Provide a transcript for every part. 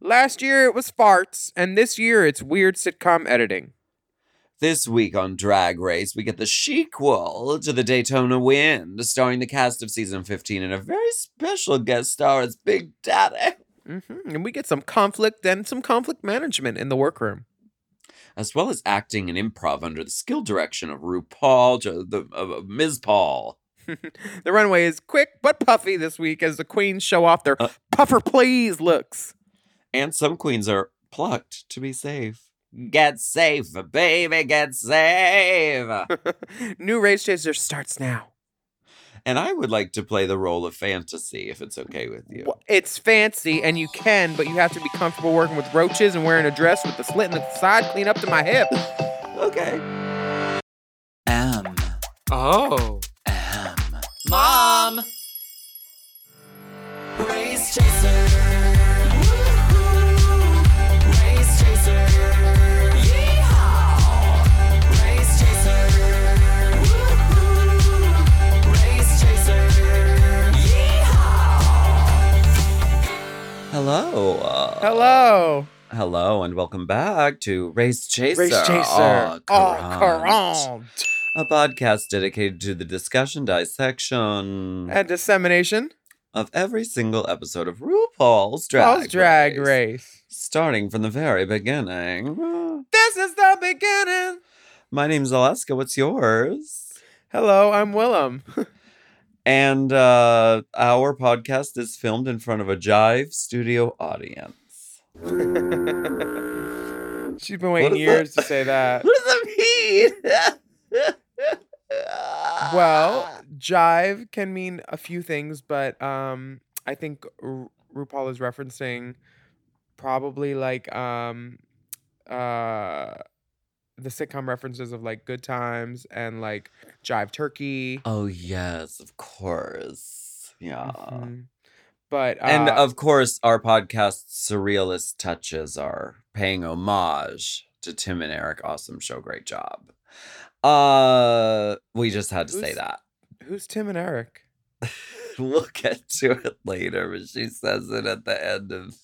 Last year it was farts, and this year it's weird sitcom editing. This week on Drag Race, we get the sequel to the Daytona Wind, starring the cast of season 15 and a very special guest star as Big Daddy. Mm-hmm. And we get some conflict and some conflict management in the workroom. As well as acting and improv under the skill direction of RuPaul, to the, of Ms. Paul. the runway is quick but puffy this week as the queens show off their Uh. puffer please looks. And some queens are plucked to be safe. Get safe, baby, get safe. New Race Chaser starts now. and I would like to play the role of fantasy if it's okay with you. Well, It's fancy and you can, but you have to be comfortable working with roaches and wearing a dress with the slit in the side clean up to my hip. Okay. M. Oh. M. Mom! Race Chaser. Hello. Uh, Hello. Hello, and welcome back to Race Chaser. Race Chaser. Oh, current. A podcast dedicated to the discussion, dissection And dissemination. of every single episode of RuPaul's Drag, Paul's drag race. Starting from the very beginning. This is the beginning. My name's Alaska. What's yours? Hello, I'm Willam. And uh, our podcast is filmed in front of a Jive studio audience. She's been waiting years that- to say that. What does that mean? Well, jive can mean a few things, but um, I think Ru- RuPaul is referencing probably like um, uh, the sitcom references of like Good Times and like Jive Turkey. oh yes, of course. Yeah. Mhm. But uh, And of course, our podcast's surrealist touches are paying homage to Tim and Eric. Awesome show, great job. Uh, we just had to say that. who's Tim and Eric? We'll get to it later, but she says it at the end of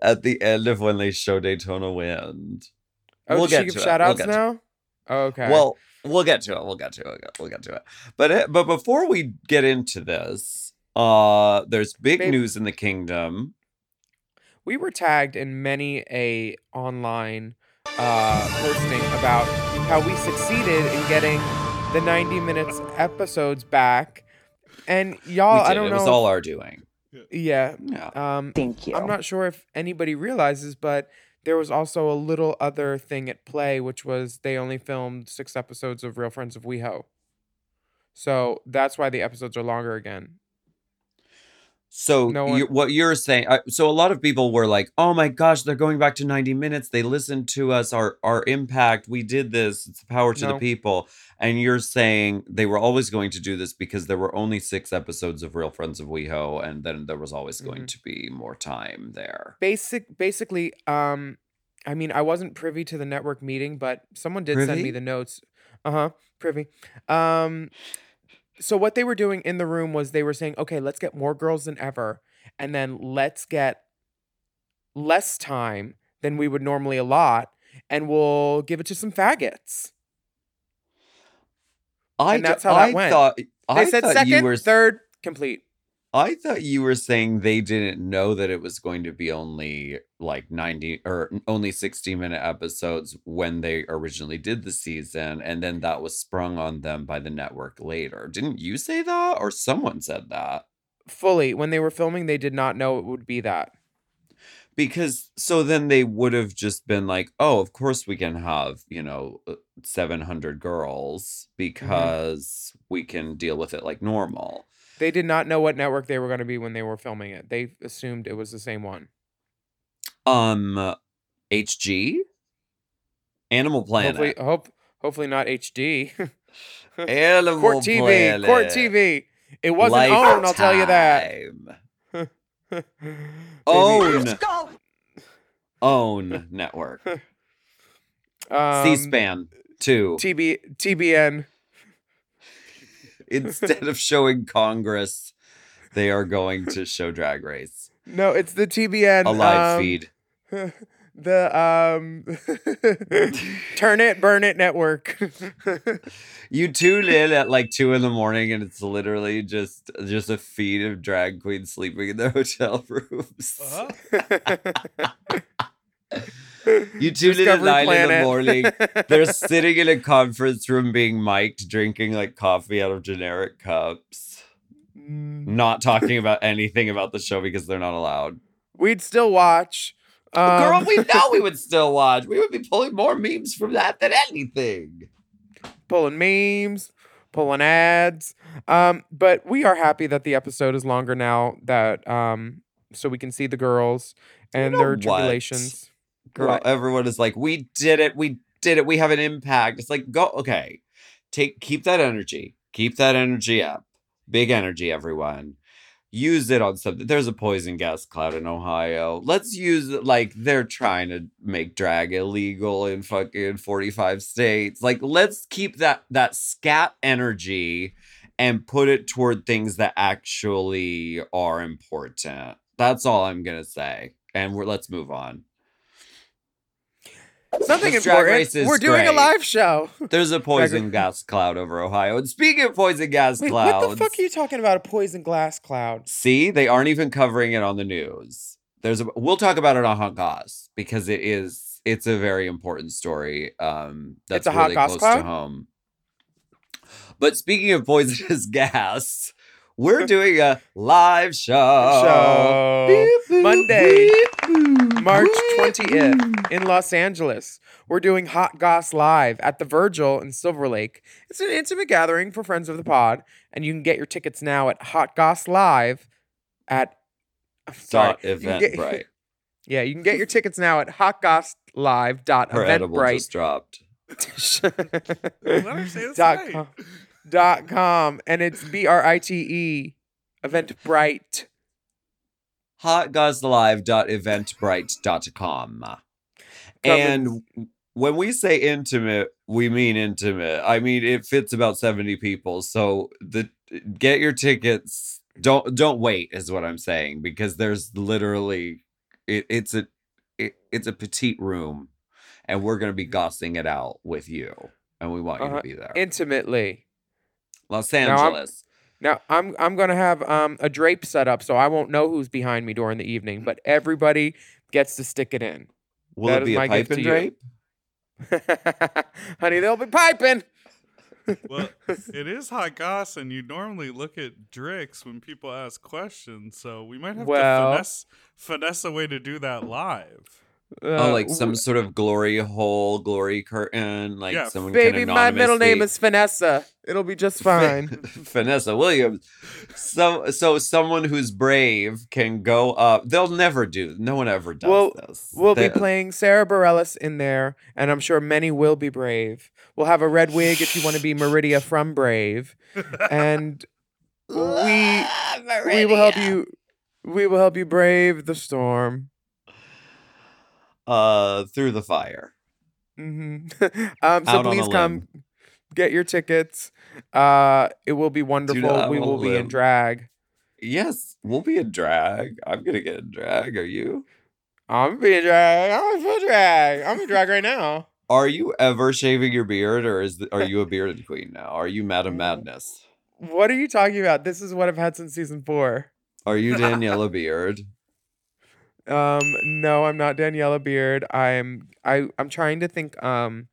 at the end of when they show Daytona Wind. Oh, We'll does she get give to it. shout We'll outs to now? Oh, okay. Well, we'll get to it. We'll get to it. We'll get to it. We'll get to it. But but before we get into this, uh, there's big Babe. news in the kingdom. we were tagged in many a online uh, posting about how we succeeded in getting the 90 minutes episodes back and y'all we i did. don't it know was all our doing. yeah Yeah. um Thank you. i'm not sure if anybody realizes but there was also a little other thing at play which was they only filmed six episodes of real friends of weho. So that's why the episodes are longer again So No one- what you're saying, uh, so a lot of people were like, "Oh my gosh, they're going back to 90 minutes. They listened to us, our our impact. We did this. It's the power to the people." And you're saying they were always going to do this because there were only six episodes of Real Friends of WeHo, and then there was always going Mhm. to be more time there. basic basically um i mean i wasn't privy to the network meeting but someone did send me the notes uh-huh privy um so what they were doing in the room was they were saying okay let's get more girls than ever and then let's get less time than we would normally allot and we'll give it to some faggots I And that's how that went. thought they I said second you were third complete I thought you were saying they didn't know that it was going to be only like 90 or only 60 minute episodes when they originally did the season, and then that was sprung on them by the network later. Didn't you say that? Or someone said that? Fully, when they were filming, they did not know it would be that. Because so then they would have just been like, oh, of course we can have, you know, uh, 700 girls because we can deal with it like normal. They did not know what network they were going to be when they were filming it. They assumed it was the same one. Um, HG? Animal Planet. Hopefully, hope, hopefully not HD. Animal Court TV, Planet. Court TV. It wasn't owned, I'll tell you that. Own. Own network. Um, C-SPAN 2. TB, TBN. Instead of showing Congress, they are going to show Drag Race. No, it's the TBN. A live um, feed. The um, Turn It, Burn It Network. You tune in at like two in the morning, and it's literally just just a feed of drag queens sleeping in their hotel rooms. You two Discovery nine in the morning. They're sitting in a conference room, being mic'd, drinking like coffee out of generic cups, Mm, not talking about anything about the show because they're not allowed. We'd still watch. Um, Girl, we know we would still watch. We would be pulling more memes from that than anything. pulling memes, pulling ads. Um, but we are happy that the episode is longer now. That um, so we can see the girls and know their what? tribulations. Girl, What? everyone is like, we did it, we did it, we have an impact. It's like, go, okay, take, keep that energy, keep that energy up. Big energy, everyone. Use it on something. There's a poison gas cloud in Ohio. Let's use it like they're trying to make drag illegal in fucking 45 states. Like, let's keep that that scat energy and put it toward things that actually are important. That's all I'm gonna say. And we're let's move on. Something This important. We're doing a live show. There's a poison gas cloud over Ohio. And speaking of poison gas Wait, clouds, what the fuck are you talking about? A poison glass cloud? see, they aren't even covering it on the news. There's a we'll talk about it on Hot Goss because it is it's a very important story. Um that's It's a Hot really Goss close cloud? to home. But speaking of poisonous gas, we're doing a live show. Show. Beep, Monday, beep, March boop. 20th in Los Angeles. We're doing Hot Goss Live at the Virgil in Silver Lake. It's an intimate gathering for friends of the pod, and you can get your tickets now at Hot Goss Live at I'm sorry, Dot you event get- Yeah, you can get your tickets now at Her edible hotgosslive.eventbrite. just dropped. Let her say it's dot com, dot com, and it's B R I T E, Eventbrite. hotgosslive.eventbrite.com. And when we say intimate, we mean intimate. I mean it fits about 70 people. So the get your tickets. Don't don't wait is what I'm saying because there's literally it, it's a it, it's a petite room and we're going to be gossing it out with you and we want you Uh-huh. to be there. Intimately. Los Angeles. Now I'm I'm gonna have um a drape set up so I won't know who's behind me during the evening, but everybody gets to stick it in. Will that it is be a my pipe gift and to drape? Honey, they'll be piping. Well, it is hot goss, and you normally look at Drix when people ask questions, so we might have Well- to finesse finesse a way to do that live. Oh, Uh, like some sort of glory hole, glory curtain, like Yeah, someone baby. can My middle name is Vanessa. It'll be just fine. Vanessa Williams. So so someone who's brave can go up. They'll never do. No one ever does We'll- this. We'll They- be playing Sara Bareilles in there, and I'm sure many will be brave. We'll have a red wig if you want to be Merida from Brave, and we we will help you. We will help you brave the storm. Uh through the fire. Mm-hmm. um, so Out please come get your tickets. Uh, it will be wonderful. We will be in drag. Yes, we'll be in drag. I'm gonna get in drag. Are you? I'm being drag. I'm in full drag. I'm in drag right now. Are you ever shaving your beard, or is are you a bearded queen now? Are you Madam. Madness? What are you talking about? This is what I've had since season four. Are you Daniela Beard? Um, no, I'm not Daniela Beard. I'm I I'm trying to think um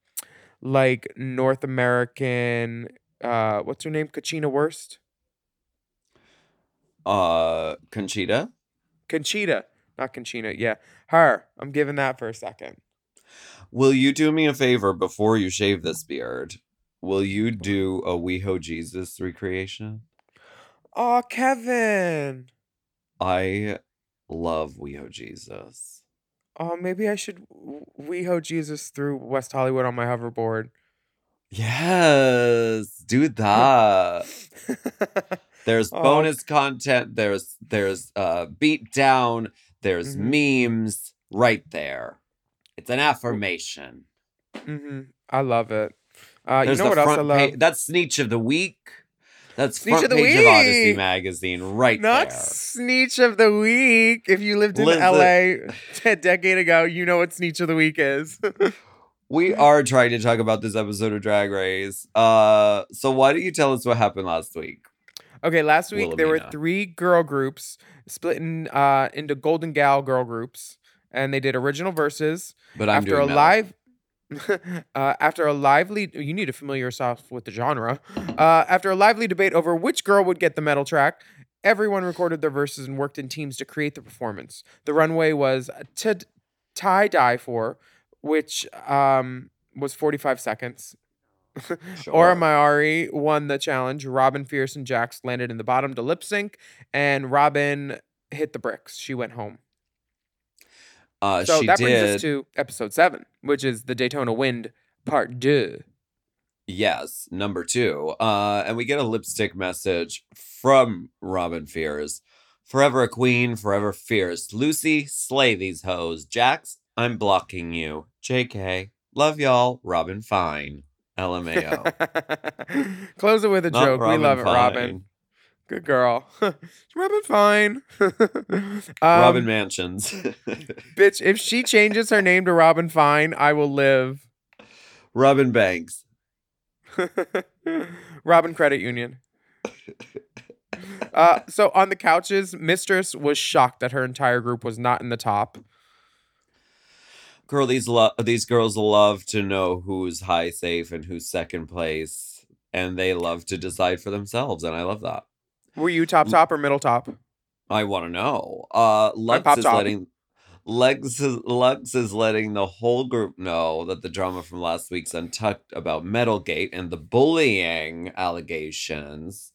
like North American uh what's her name? Kachina Worst? Uh, Conchita? Conchita. Not Conchina. Yeah. Her. I'm giving that for a second. Will you do me a favor before you shave this beard? Will you do a WeHo Jesus recreation? Oh, Kevin. I love WeHo Jesus. Oh, maybe I should WeHo Jesus through West Hollywood on my hoverboard. Yes, do that. There's Oh. bonus content. There's there's uh beat down. There's Mhm. memes right there. It's an affirmation. Mm-hmm. I love it. Uh, you know what else I love? That's Sneech of the Week. That's Sneech front of the page of Odyssey Week. magazine right Not there. Sneech of the Week. If you lived in Listen. LA a decade ago, you know what Sneech of the Week is. We are trying to talk about this episode of Drag Race. Uh, so why don't you tell us what happened last week? okay, last week there were three girl groups split in, uh, into Golden Gal girl groups, and they did original verses. But I'm after a live uh, after a lively you need to familiar yourself with the genre uh, after a lively debate over which girl would get the metal track everyone recorded their verses and worked in teams to create the performance the runway was to tie dye for which um, was 45 seconds Sure. Mayari won the challenge. Robin Fierce and Jax landed in the bottom to lip sync, and Robin hit the bricks. She went home. Uh, So that did. brings us to episode seven, which is the Daytona Wind Part Deux. Yes, number two. Uh, and we get a lipstick message from Robin Fierce. Forever a queen, forever fierce. Loosey, slay these hoes. Jax, I'm blocking you. JK, love y'all. Robin Fine. LMAO. Close it with a Not joke. we love it, Robin. Fine. Good girl. Robin fine. um, Robin Mansions. bitch, if she changes her name to Robin Fine, I will live. Robin Banks. Robin Credit Union. Uh, so on the couches, Mistress was shocked that her entire group was not in the top. Girl, these lo- these girls love to know who's high safe and who's second place, and they love to decide for themselves, and I love that. Were you top mm. top or middle top? I want to know. Uh, uh Luxx pop is top. letting Luxx is, Luxx is letting the whole group know that the drama from last week's Untucked about Metalgate and the bullying allegations.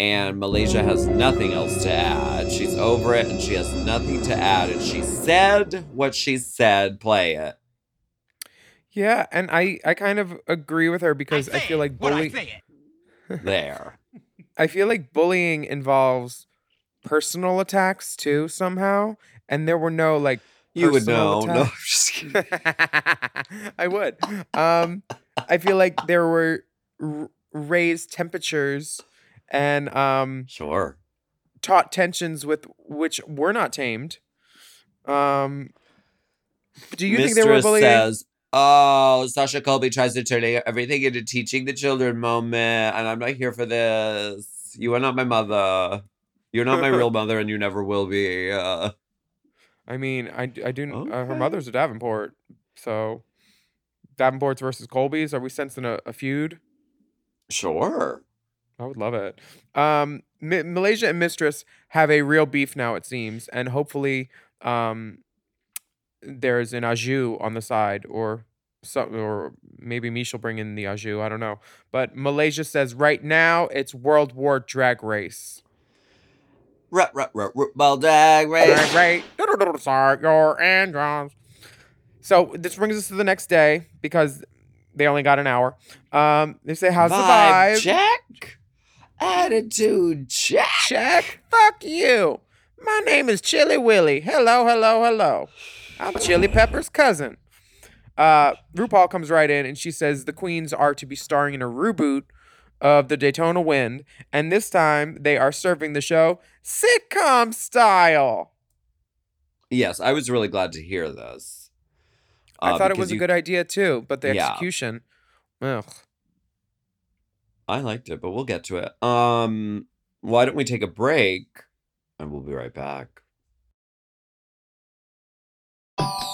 And mm. Malaysia has nothing else to add. She's over it and she has nothing to add. And she said what she said. Play it. Yeah, and I I kind of agree with her because I, feel like bullying. There. I feel like bullying involves personal attacks too somehow, and there were no like. You would know. No, I'm just kidding. I would. Um, I feel like there were r- raised temperatures and um, Sure. taut tensions with which were not tamed. Um, do you think they were Mistress bullying? says, "Oh, Sasha Colby tries to turn everything into teaching the children moment, and I'm not here for this. You are not my mother. You're not my real mother, and you never will be." Uh, I mean, I, I do. Uh, her mother's a Davenport, so Davenport's versus Colby's. Are we sensing a, a feud? sure. I would love it. Um, Ma- Malaysia and Mistress have a real beef now, it seems, and hopefully, um, there's an jus on the side, or some, or maybe Mish will bring in the jus. I don't know, but Malaysia says right now it's World War Drag Race. Rut, rut, rut, rut, ball dag race. Drag Race. Sorry, your androns. So this brings us to the next day because they only got an hour. Um, they say, "How's the vibe?" check. Attitude check. Check. Fuck you. My name is Chili Willy. Hello, hello, hello. I'm Chili Pepper's cousin. Uh, RuPaul comes right in and she says the queens are to be starring in a reboot of the Daytona Wind, and this time they are serving the show sitcom style. Yes, I was really glad to hear this. I Uh, thought it was a good idea too, but the Yeah. execution, ugh. I liked it, but we'll get to it. Um, why don't we take a break and we'll be right back you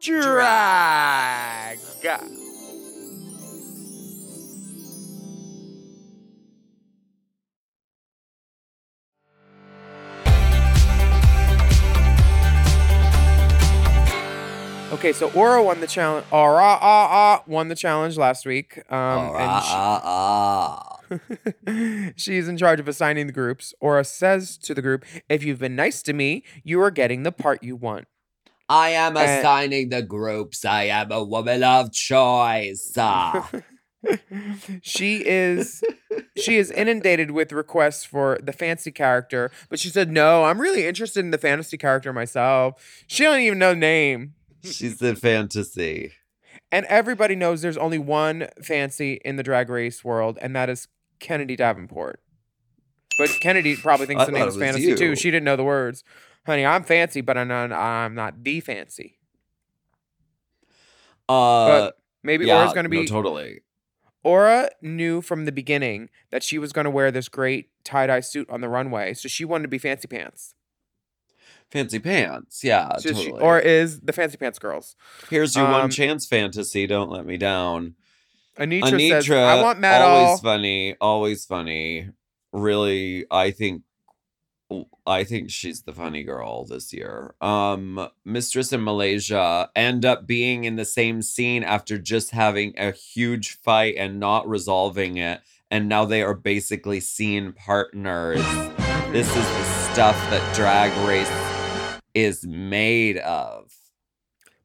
drag. Okay, so Aura won the challenge. Aura ah, ah, won the challenge last week. Um, and she-. She's in charge of assigning the groups. Aura says to the group, If you've been nice to me, you are getting the part you want. I am Uh, assigning the groups. I am a woman of choice. Ah. she is she is inundated with requests for the fancy character, but she said, No, I'm really interested in the fantasy character myself. She don't even know the name. She's the fantasy. And everybody knows there's only one fancy in the drag race world, and that is Kennedy Davenport. But Kennedy probably thinks I the name is fantasy you. too. She didn't know the words. Honey, I'm fancy, but I'm not, I'm not the fancy. Uh, But maybe yeah, Aura's going to no, be. totally. Aura knew from the beginning that she was going to wear this great tie dye suit on the runway, so she wanted to be fancy pants. Fancy pants. Yeah, So she, totally. Aura is the fancy pants girls. Here's your um, one chance fantasy. Don't let me down. Anetra, Anetra, says, "I want metal." always funny, always funny. Really, I think, I think she's the funny girl this year. Um, Mistress in Malaysia end up being in the same scene after just having a huge fight and not resolving it, and now they are basically scene partners. This is the stuff that Drag Race is made of.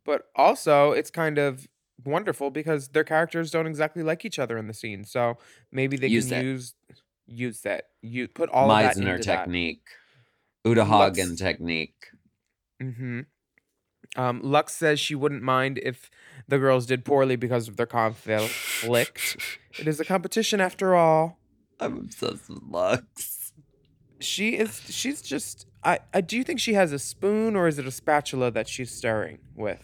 but also it's kind of wonderful because their characters don't exactly like each other in the scene. So maybe they Use can it. use use that. You put all of that Meisner into technique, Uta Let's- Hagen technique. hmm Um, Luxx says she wouldn't mind if the girls did poorly because of their conflict. it is a competition after all. I'm obsessed with Luxx. She is. She's just. I, I. Do you think she has a spoon or is it a spatula that she's stirring with?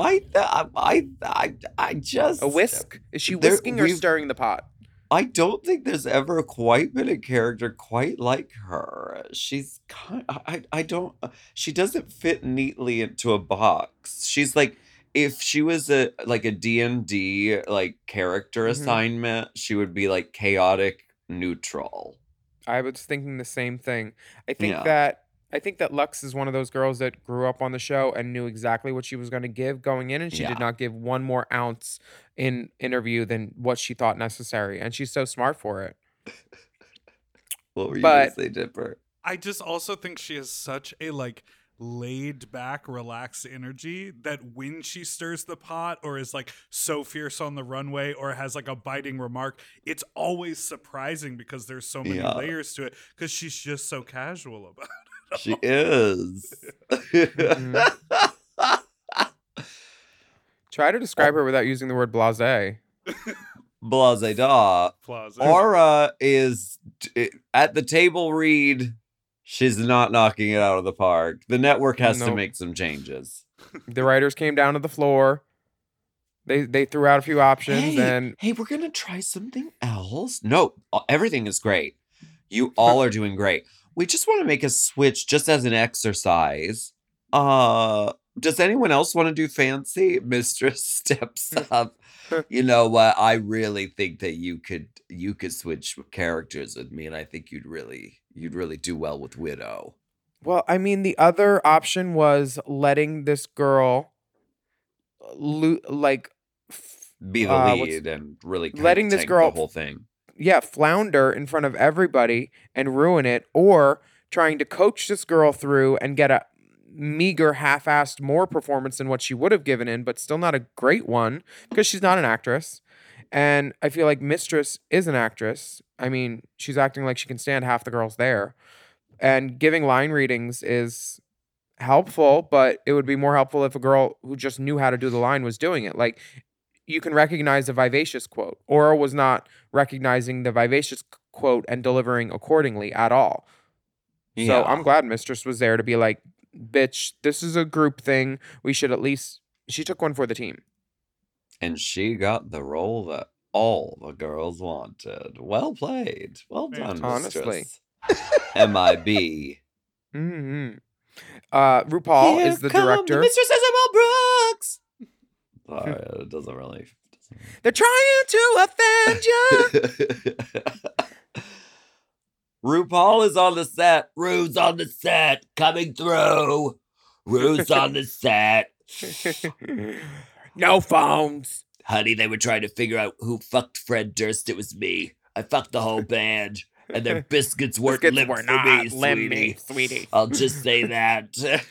I, I, I, I, just A whisk? Is she There- whisking or stirring the pot? I don't think there's ever quite been a character quite like her. She's kind. I. I don't. She doesn't fit neatly into a box. She's like. If she was a like a D and D like character Mhm. assignment, she would be like chaotic neutral. I was thinking the same thing. I think Yeah. that I think that Luxx is one of those girls that grew up on the show and knew exactly what she was going to give going in, and she Yeah. did not give one more ounce in interview than what she thought necessary, and she's so smart for it. What were you But- gonna say, Dipper? I just also think she has such a like laid back, relaxed energy that when she stirs the pot or is like so fierce on the runway or has like a biting remark, it's always surprising because there's so many Yeah. layers to it because she's just so casual about it. She is. Mm-hmm. Try to describe her without using the word blase. Blase da. Plaza. Aura is t- at the table read. She's not knocking it out of the park. The network has to make some changes. The writers came down to the floor. They they threw out a few options Hey, and hey, we're gonna try something else. No, everything is great. You all are doing great. We just want to make a switch just as an exercise. Uh, does anyone else want to do fancy? Mistress steps up. You know what? I really think that you could you could switch characters with me, and I think you'd really you'd really do well with Widow. Well, I mean, the other option was letting this girl, lo- like, f- Be the uh, lead and really letting this girl- the whole thing. Yeah, flounder in front of everybody and ruin it, or trying to coach this girl through and get a meager, half-assed more performance than what she would have given in, but still not a great one because she's not an actress. And I feel like Mistress is an actress. I mean, she's acting like she can stand half the girls there. And giving line readings is helpful, but it would be more helpful if a girl who just knew how to do the line was doing it. Like you can recognize the vivacious quote. Aura was not recognizing the vivacious quote and delivering accordingly at all. Yeah. So I'm glad Mistress was there to be like, bitch, this is a group thing. We should at least she took one for the team. and she got the role that all the girls wanted. Well played. Well done, Honestly. mistress. MIB. hmm Uh, RuPaul is the director. Mistress Isabelle Brooks. Sorry, it doesn't really. They're trying to offend you. RuPaul is on the set. Rue's on the set. Coming through. Rue's on the set. no phones. Honey, they were trying to figure out who fucked Fred Durst. It was me. I fucked the whole band. And their biscuits weren't Biscuits limp were for not me, sweetie. sweetie. I'll just say that.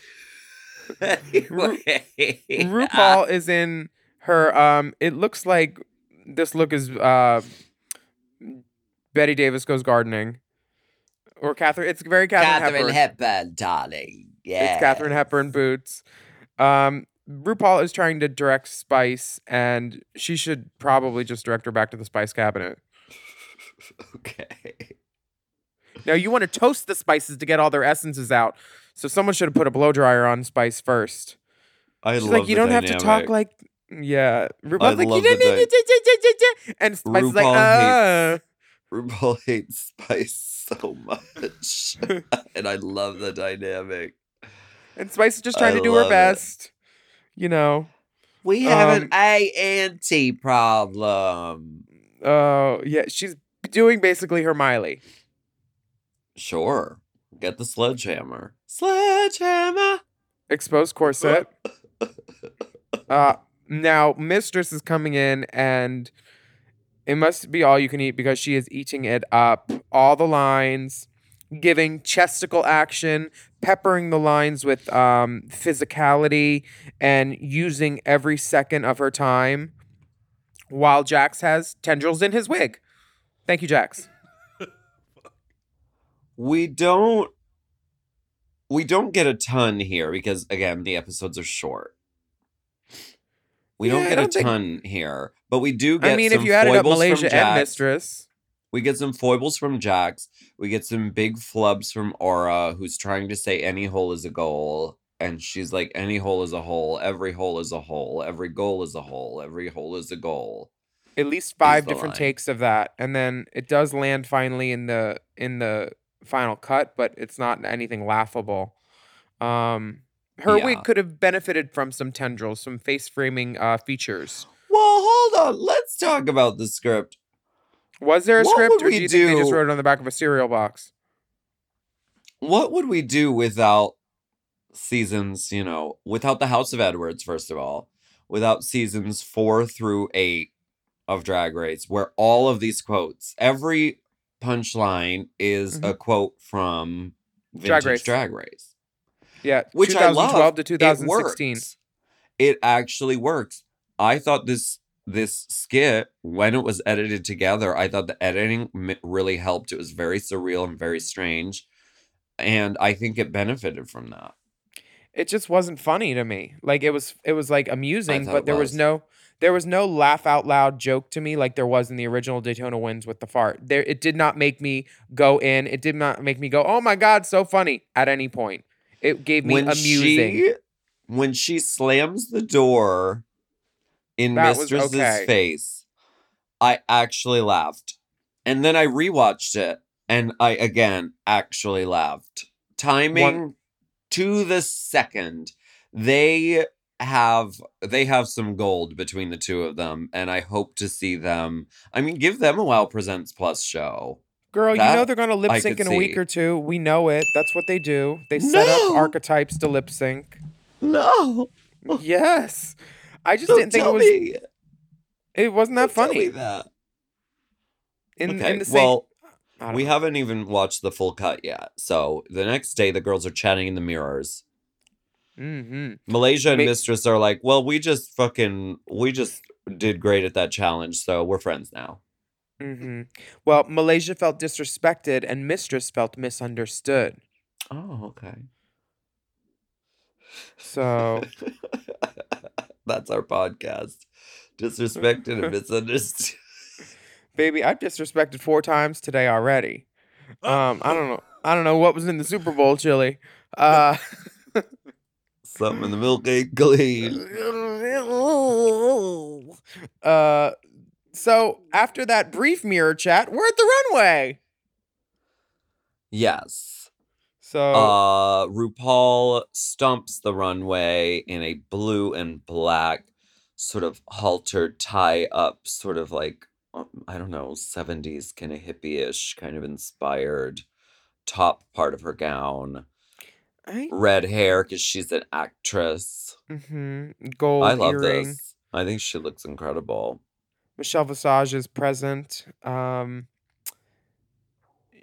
anyway. RuPaul is in her. Um, it looks like this look is uh, Bette Davis goes gardening, or Katharine. It's very Katharine, Katharine Hepburn. Hepburn, darling. Yeah. It's Katharine Hepburn boots. Um, RuPaul is trying to direct Spice, and she should probably just direct her back to the Spice cabinet. Okay. Now you want to toast the spices to get all their essences out. So someone should have put a blow dryer on Spice first. I love that. She's like, you don't have to talk like yeah. RuPaul's like, love you didn't and Spice is like, RuPaul uh. RuPaul hates Spice so much. and I love the dynamic. And Spice is just trying I to do her love it. best. You know. We have Um, an A and T problem. Oh yeah, she's doing basically her Miley. Sure. Get the sledgehammer. Sledgehammer. Exposed corset. uh now Mistress is coming in and it must be all you can eat because she is eating it up. All the lines, giving chesticle action, peppering the lines with um physicality and using every second of her time while Jax has tendrils in his wig. Thank you, Jax. We don't we don't get a ton here because again the episodes are short. We Yeah, don't get don't a think- ton here, but we do get I mean, if some you added up foibles from Malaysia and Mistress, We get some foibles from Jax. We get some big flubs from Aura, who's trying to say any hole is a goal. And she's like, any hole is a hole. Every hole is a hole. Every goal is a hole. Every hole is a goal. at least five different line. takes of that, and then it does land finally in the in the final cut, but it's not anything laughable. Um, her Yeah. wig could have benefited from some tendrils, some face framing uh, features. Well, hold on. Let's talk about the script. Was there a What script, or do you think they just wrote it on the back of a cereal box? What would we do without seasons, you know, without the House of Edwards, first of all, without seasons four through eight of Drag Race, where all of these quotes, every punchline is a quote from Mm-hmm. Drag Race. Drag Race. Yeah, which I love. to It 2016. works. It actually works. I thought this this skit when it was edited together, I thought the editing really helped. It was very surreal and very strange, and I think it benefited from that. it just wasn't funny to me. Like it was it was like amusing, but there was. was. no there was no laugh out loud joke to me like there was in the original Daytona Wins with the fart. There it did not make me go in. It did not make me go, "Oh my god, so funny" at any point. It gave me when amusing. she when she slams the door in That Mistress's okay. face, I actually laughed. And then I rewatched it and I again actually laughed. Timing to the second. They have they have some gold between the two of them and I hope to see them. I mean, give them a Wow Presents Plus show. Girl, you know they're gonna lip sync in a week or two. We know it. That's what they do. They set up archetypes to lip sync. No. yes. I just Don't didn't think it was me. it wasn't that Don't funny. that. In, okay. in the same well, we know. haven't even watched the full cut yet. So the next day, the girls are chatting in the mirrors. Mhm. Malaysia and Ma- Mistress are like, "Well, we just fucking, we just did great at that challenge, so we're friends now." hmm Well, Malaysia felt disrespected and Mistress felt misunderstood. Oh, okay. So, That's our podcast. Disrespected and misunderstood. baby, I've disrespected four times today already. Um, I don't know. I don't know what was in the Super Bowl chili. Uh, Something in the milk ain't clean. uh, so after that brief mirror chat, we're at the runway. Yes. So Uh, RuPaul stomps the runway in a blue and black sort of halter tie up, sort of like um, I don't know, seventies kind of hippie-ish, kind of inspired top part of her gown. I, Red hair because she's an actress. hmm gold I love earring. this. I think she looks incredible. Michelle Visage is present. Um,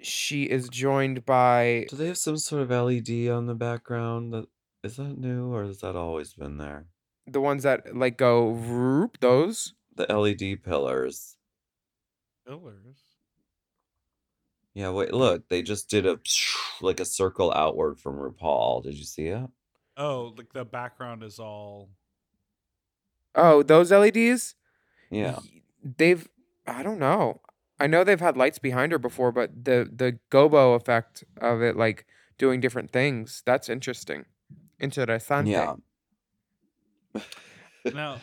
she is joined by Do they have some sort of LED on the background? That is that new or has that always been there? the ones that like go roop those. The LED pillars. Pillars. Yeah, wait, look, they just did a like a circle outward from RuPaul. Did you see it? Oh, like the background is all. Oh, those LEDs. Yeah. They've I don't know. I know they've had lights behind her before, but the the gobo effect of it like doing different things, that's interesting. Interessante. Yeah. Now,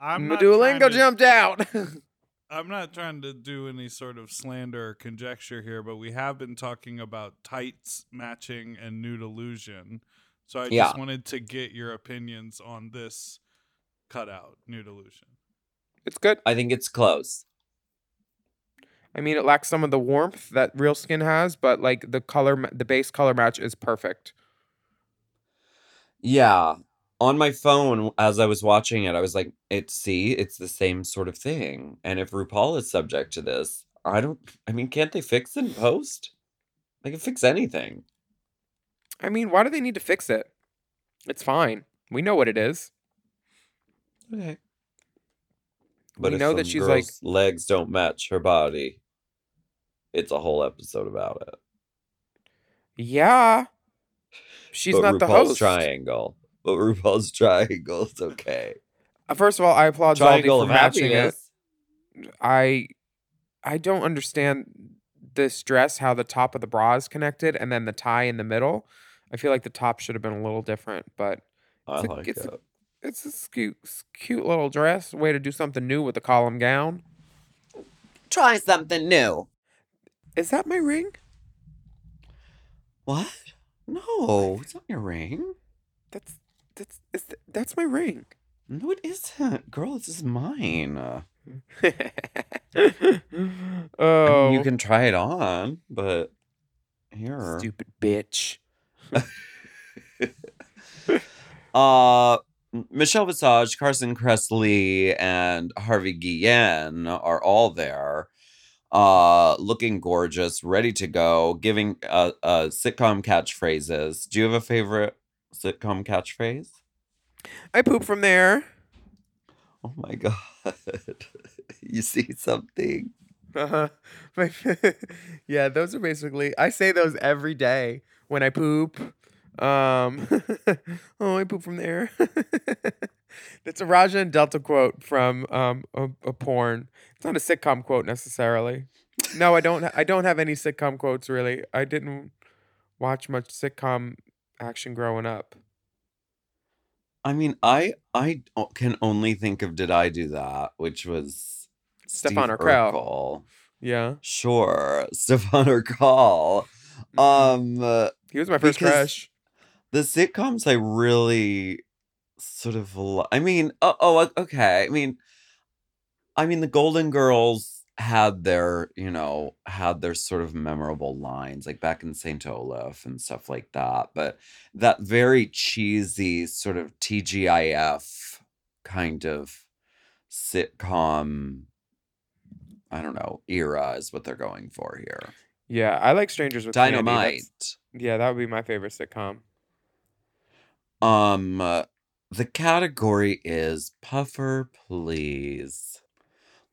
I'm My not trying Duolingo to- jumped out. I'm not trying to do any sort of slander or conjecture here, but we have been talking about tights matching and nude illusion. So I Yeah. just wanted to get your opinions on this cutout, nude illusion. it's good. I think it's close. I mean, it lacks some of the warmth that real skin has, but like the color, the base color match is perfect. Yeah. On my phone, as I was watching it, I was like, "It's see, it's the same sort of thing." And if RuPaul is subject to this, I don't. I mean, can't they fix it in post? They can fix anything. I mean, why do they need to fix it? It's fine. We know what it is. Okay. But We if know that she's, like- legs don't match her body, it's a whole episode about it. Yeah. She's but not RuPaul's the host. triangle. But RuPaul's triangle is okay. Uh, First of all, I applaud Zaldy for of matching it. happiness. I I don't understand this dress how the top of the bra is connected and then the tie in the middle. I feel like the top should have been a little different, but I It's a- like it's a- it. it's a cute, cute little dress. Way to do something new with the column gown. Try something new. Is that my ring? What? No, it's not your ring. That's that's is th- that's my ring. No, it isn't. Girl, this is mine. Uh, oh, You can try it on, but here. stupid bitch. Uh, Michelle Visage, Carson Kressley, and Harvey Guillen are all there, uh, looking gorgeous, ready to go, giving uh, uh sitcom catchphrases. Do you have a favorite sitcom catchphrase? I poop from there. Oh my god, you see something? Uh-huh. My, yeah, those are basically I say those every day when I poop. Um oh I poop from there. That's a Raja and Delta quote from um a, a porn. It's not a sitcom quote necessarily. No, I don't I don't have any sitcom quotes really. I didn't watch much sitcom action growing up. I mean, I I can only think of "Did I Do That," which was Stefan Urkel. Urkel. Yeah. Sure, Stefan Urkel. Um, uh, He was my first crush. the sitcoms I really sort of li- I mean, oh, oh okay. I mean, I mean the Golden Girls had their, you know, had their sort of memorable lines like back in St. Olaf and stuff like that, but that very cheesy sort of TGIF kind of sitcom I don't know, era is what they're going for here. Yeah, I like Strangers with. Dynamite. Yeah, that would be my favorite sitcom. Um, uh, the category is Puffer Please.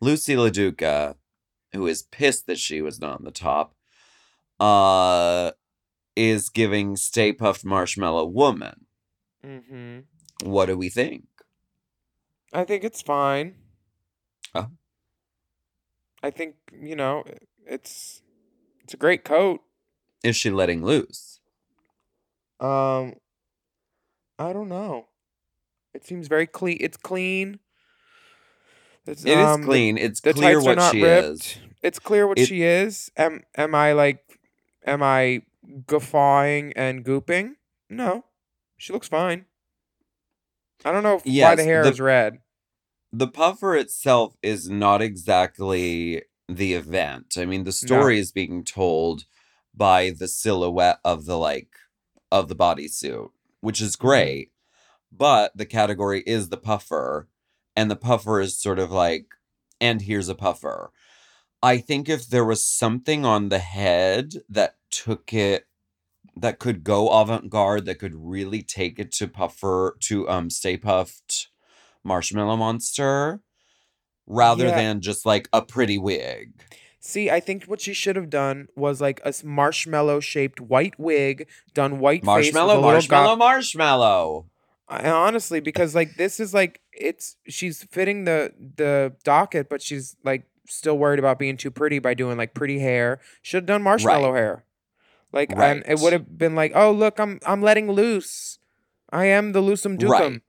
Loosey LaDuca, who is pissed that she was not on the top, uh, is giving Stay Puffed Marshmallow Woman. Mm-hmm. What do we think? I think it's fine. Oh. I think you know it's it's a great coat. Is she letting loose? Um, I don't know. It seems very clean. It's clean. It's, It is um, the- clean. It's The, clear are what not she ripped. is. It's clear what It- she is. Am am I like am I guffawing and gooping? No. She looks fine. I don't know if, why the hair the- is red. the puffer itself is not exactly the event. I mean, the story is being told by the silhouette of the like of the bodysuit, which is great. But the category is the puffer, and the puffer is sort of like, and here's a puffer. I think if there was something on the head that took it that could go avant-garde, that could really take it to puffer to um stay puffed marshmallow monster rather Yeah. than just like a pretty wig. See, I think what she should have done was like a marshmallow shaped white wig, done white Marshmallow, face with a marshmallow, go- marshmallow. I, honestly, because like this is like it's she's fitting the the docket, but she's like still worried about being too pretty by doing like pretty hair. Should have done marshmallow Right. hair. Like and it would have been like, oh look, I'm I'm letting loose. I am the loosum dukum. Right.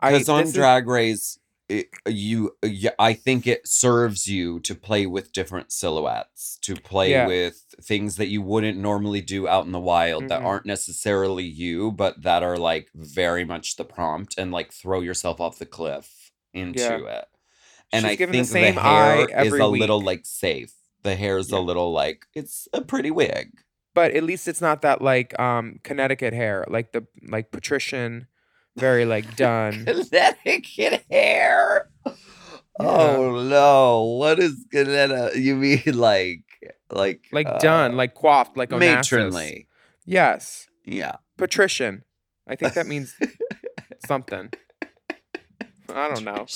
I Because on Drag Race, it, you, yeah, I think it serves you to play with different silhouettes, to play Yeah. with things that you wouldn't normally do out in the wild that Mhm. aren't necessarily you, but that are like very much the prompt and like throw yourself off the cliff into Yeah. it. And She's I the think the, same eye hair is a little like safe. The hair is Yeah. a little like it's a pretty wig. but at least it's not that like um Connecticut hair, like the like patrician, very like done. Connecticut hair. Oh no! What is Connecticut? You mean like like like uh, done, like coiffed, like Onassis. matronly? Yes, Yeah. patrician. I think that means something. I don't know.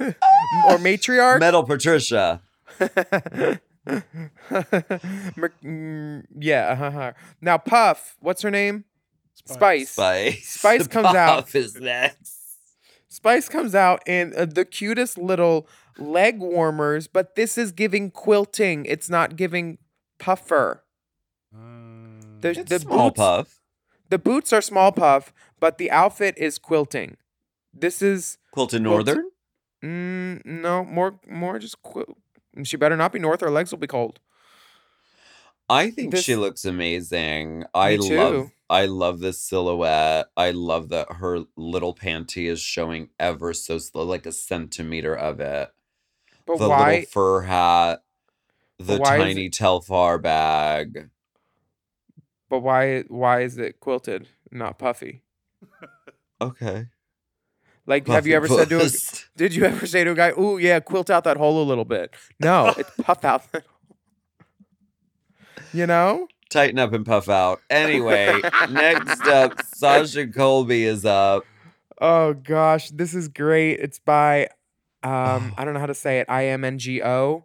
or matriarch. Metal Patricia. Mm, yeah. Uh-huh. Now Puff, what's her name? Spice. Spice. Spice comes out. Is next. Spice comes out in uh, the cutest little leg warmers, but this is giving quilting. It's not giving puffer. Uh, The, It's the small boots, puff. the boots are small puff, but the outfit is quilting. This is Quilted Quilt- Northern? mm, no more more just quilt. She better not be north. Her legs will be cold. I think she looks amazing. I Me love. I love this silhouette. I love that her little panty is showing ever so slow, like a centimeter of it. But the why? little fur hat, the tiny Telfar bag. But why? Why is it quilted, not puffy? Okay. Like, have you ever said to a Did you ever say to a guy, "Ooh, yeah, quilt out that hole a little bit"? No, it's puff out. You know? tighten up and puff out? Anyway, next up, Sasha Colby is up. Oh gosh, this is great. It's by um I don't know how to say it. I M N G O.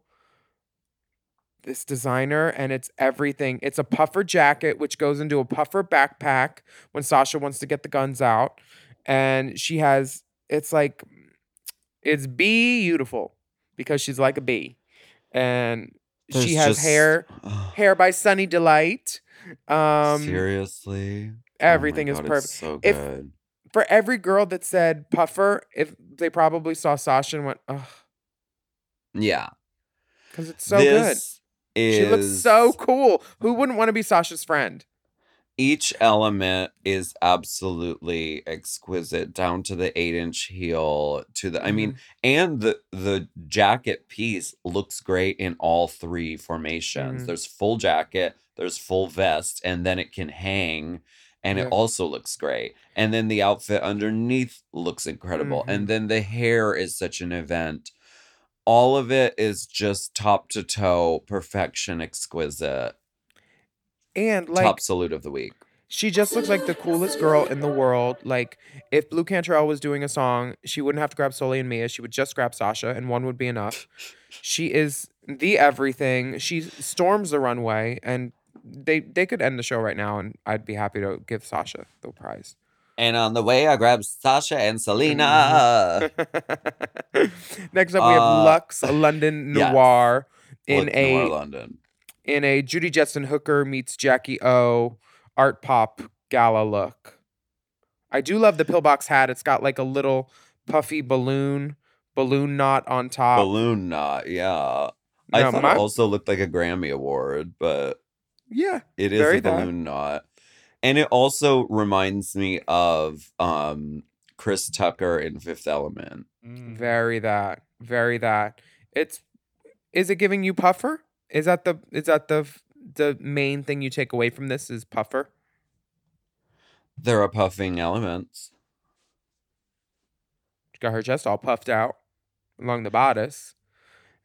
This designer and it's everything. It's a puffer jacket which goes into a puffer backpack when Sasha wants to get the guns out and she has it's like it's beautiful because she's like a bee. And There's she has just- hair hair by Sunny Delight. Um Seriously, Oh everything is God, it's perfect. So If- good. for every girl that said puffer, if they probably saw Sasha and went, oh, yeah, because it's so good. Is She looks so cool. Who wouldn't want to be Sasha's friend? Each element is absolutely exquisite down to the eight inch heel to the i Mm-hmm. mean and the the jacket piece looks great in all three formations Mhm. there's full jacket there's full vest and then it can hang and Yeah. it also looks great and then the outfit underneath looks incredible Mhm. and then the hair is such an event all of it is just top to toe perfection exquisite And like top salute of the week she just looks like the coolest girl in the world. Like if Blu Cantrell was doing a song, she wouldn't have to grab Soleil and Mia. She would just grab Sasha, and one would be enough. She is the everything. She storms the runway, and they they could end the show right now, and I'd be happy to give Sasha the prize. And on the way, I grabbed Sasha and Salina. Next up, we have Uh, Luxx London yes. Noir in Look, a Noir London. In a Judy Jetson Hooker meets Jackie O art pop gala look. I do love the pillbox hat. It's got like a little puffy balloon balloon knot on top. Balloon knot, yeah. I thought my- it also looked like a Grammy award, but yeah, it is Very a that. balloon knot. And it also reminds me of um Chris Tucker in Fifth Element. mm. very that, very that. It's is it giving you puffer? Is that the is that the the main thing you take away from this is puffer? There are puffing elements. She got her chest all puffed out along the bodice.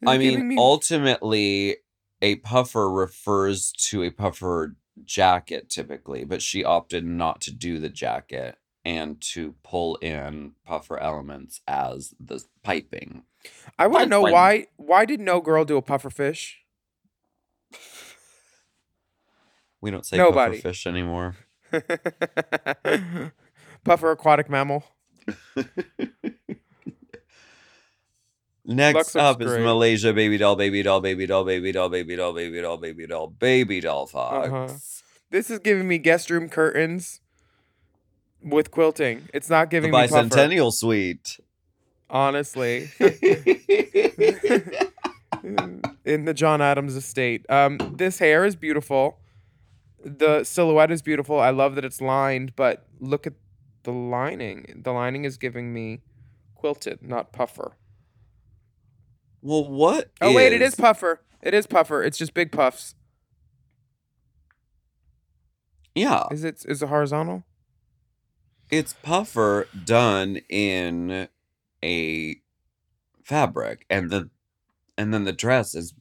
I mean, me- ultimately, a puffer refers to a puffer jacket typically, but she opted not to do the jacket and to pull in puffer elements as the piping. I want to know why why did no girl do a puffer fish? We don't say Nobody. puffer fish anymore. puffer aquatic mammal. Next up is great. Malaysia baby doll, baby doll, baby doll, baby doll, baby doll, baby doll, baby doll, baby doll fox. Uh-huh. This is giving me guest room curtains with quilting. It's not The giving me puffer. bicentennial suite. Honestly, in the John Adams estate. Um, this hair is beautiful. The silhouette is beautiful. I love that it's lined, but look at the lining. The lining is giving me quilted, not puffer. well, what? Oh wait, it is puffer. It is puffer. It's just big puffs. Yeah, Is it is it horizontal? it's puffer done in a fabric, and the and then the dress is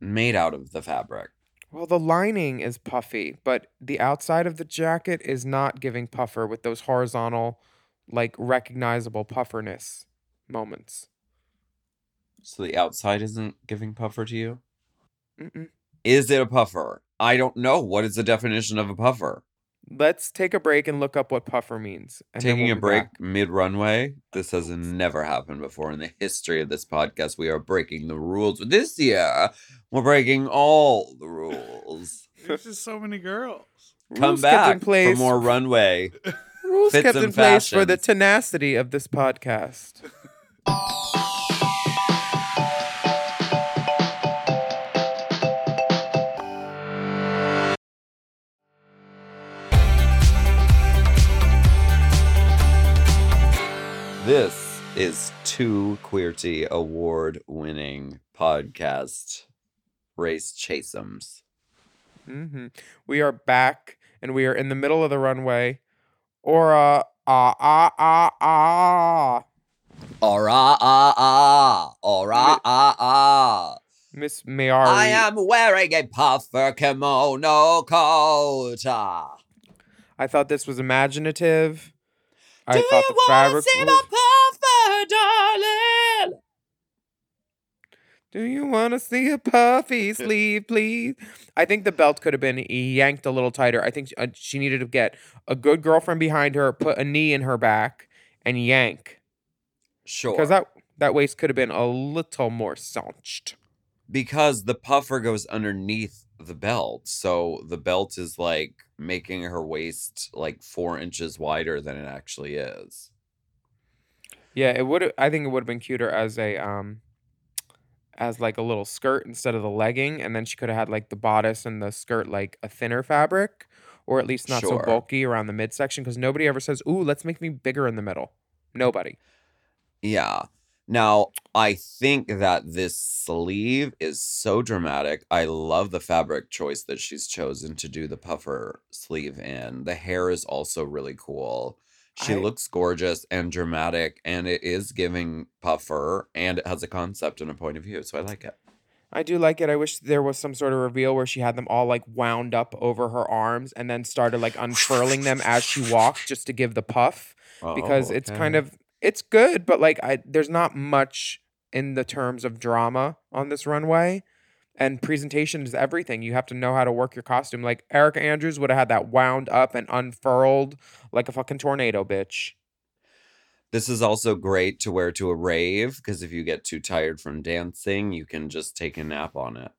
made out of the fabric. Well, the lining is puffy, but the outside of the jacket is not giving puffer with those horizontal, like recognizable pufferness moments. So the outside isn't giving puffer to you. Mm-mm. Is it a puffer? I don't know. What is the definition of a puffer? Let's take a break and look up what puffer means. and Taking we'll a break mid runway. This has never happened before in the history of this podcast. We are breaking the rules. This year, we're breaking all the rules. There's just so many girls. Come Rules kept in back for more runway. Rules fits kept and in place for the tenacity of this podcast. This is two Queerty award winning podcast race chasems. hmm We are back and we are in the middle of the runway. Aura, ah, ah, ah, ah. Ora ah ah, ora ah ah. Miss Mayari. I am wearing a puffer kimono coat. Ah. I thought this was imaginative. I Do thought you the wanna fabric. see was- my puffer, darling? Do you want to see a puffy sleeve, please? I think the belt could have been yanked a little tighter. I think uh, she needed to get a good girlfriend behind her, put a knee in her back, and yank. Sure. Because that that waist could have been a little more cinched. because the puffer goes underneath the belt so the belt is like making her waist like four inches wider than it actually is Yeah, it would. I think it would have been cuter as a um, as like a little skirt instead of the legging, and then she could have had like the bodice and the skirt like a thinner fabric, or at least not Sure. so bulky around the midsection. Because nobody ever says, "Ooh, let's make me bigger in the middle." Nobody. yeah now i think that this sleeve is so dramatic i love the fabric choice that she's chosen to do the puffer sleeve in the hair is also really cool she I- looks gorgeous and dramatic and it is giving puffer and it has a concept and a point of view so i like it I do like it. I wish there was some sort of reveal where she had them all like wound up over her arms and then started like unfurling them as she walked just to give the puff because Oh, it's kind of it's good, but like I there's not much in the terms of drama on this runway. And presentation is everything. You have to know how to work your costume. Like Erica Andrews would have had that wound up and unfurled like a fucking tornado, bitch. This is also great to wear to a rave because if you get too tired from dancing, you can just take a nap on it.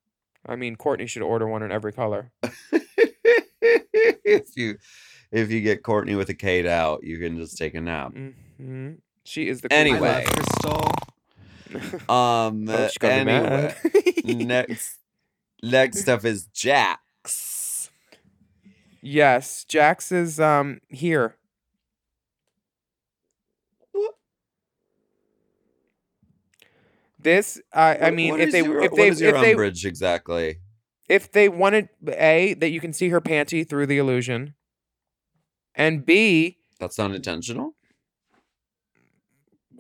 I mean, Courtney should order one in every color. if you if you get Courtney with a Kate out, you can just take a nap. hmm She is the queen. Anyway. Crystal. Um Oh, she's anyway, next next up is Jax. Yes, Jax is um here. This I I mean what if they your, if they is your if they umbrage exactly? if they wanted a that you can see her panty through the illusion, and b That's not intentional.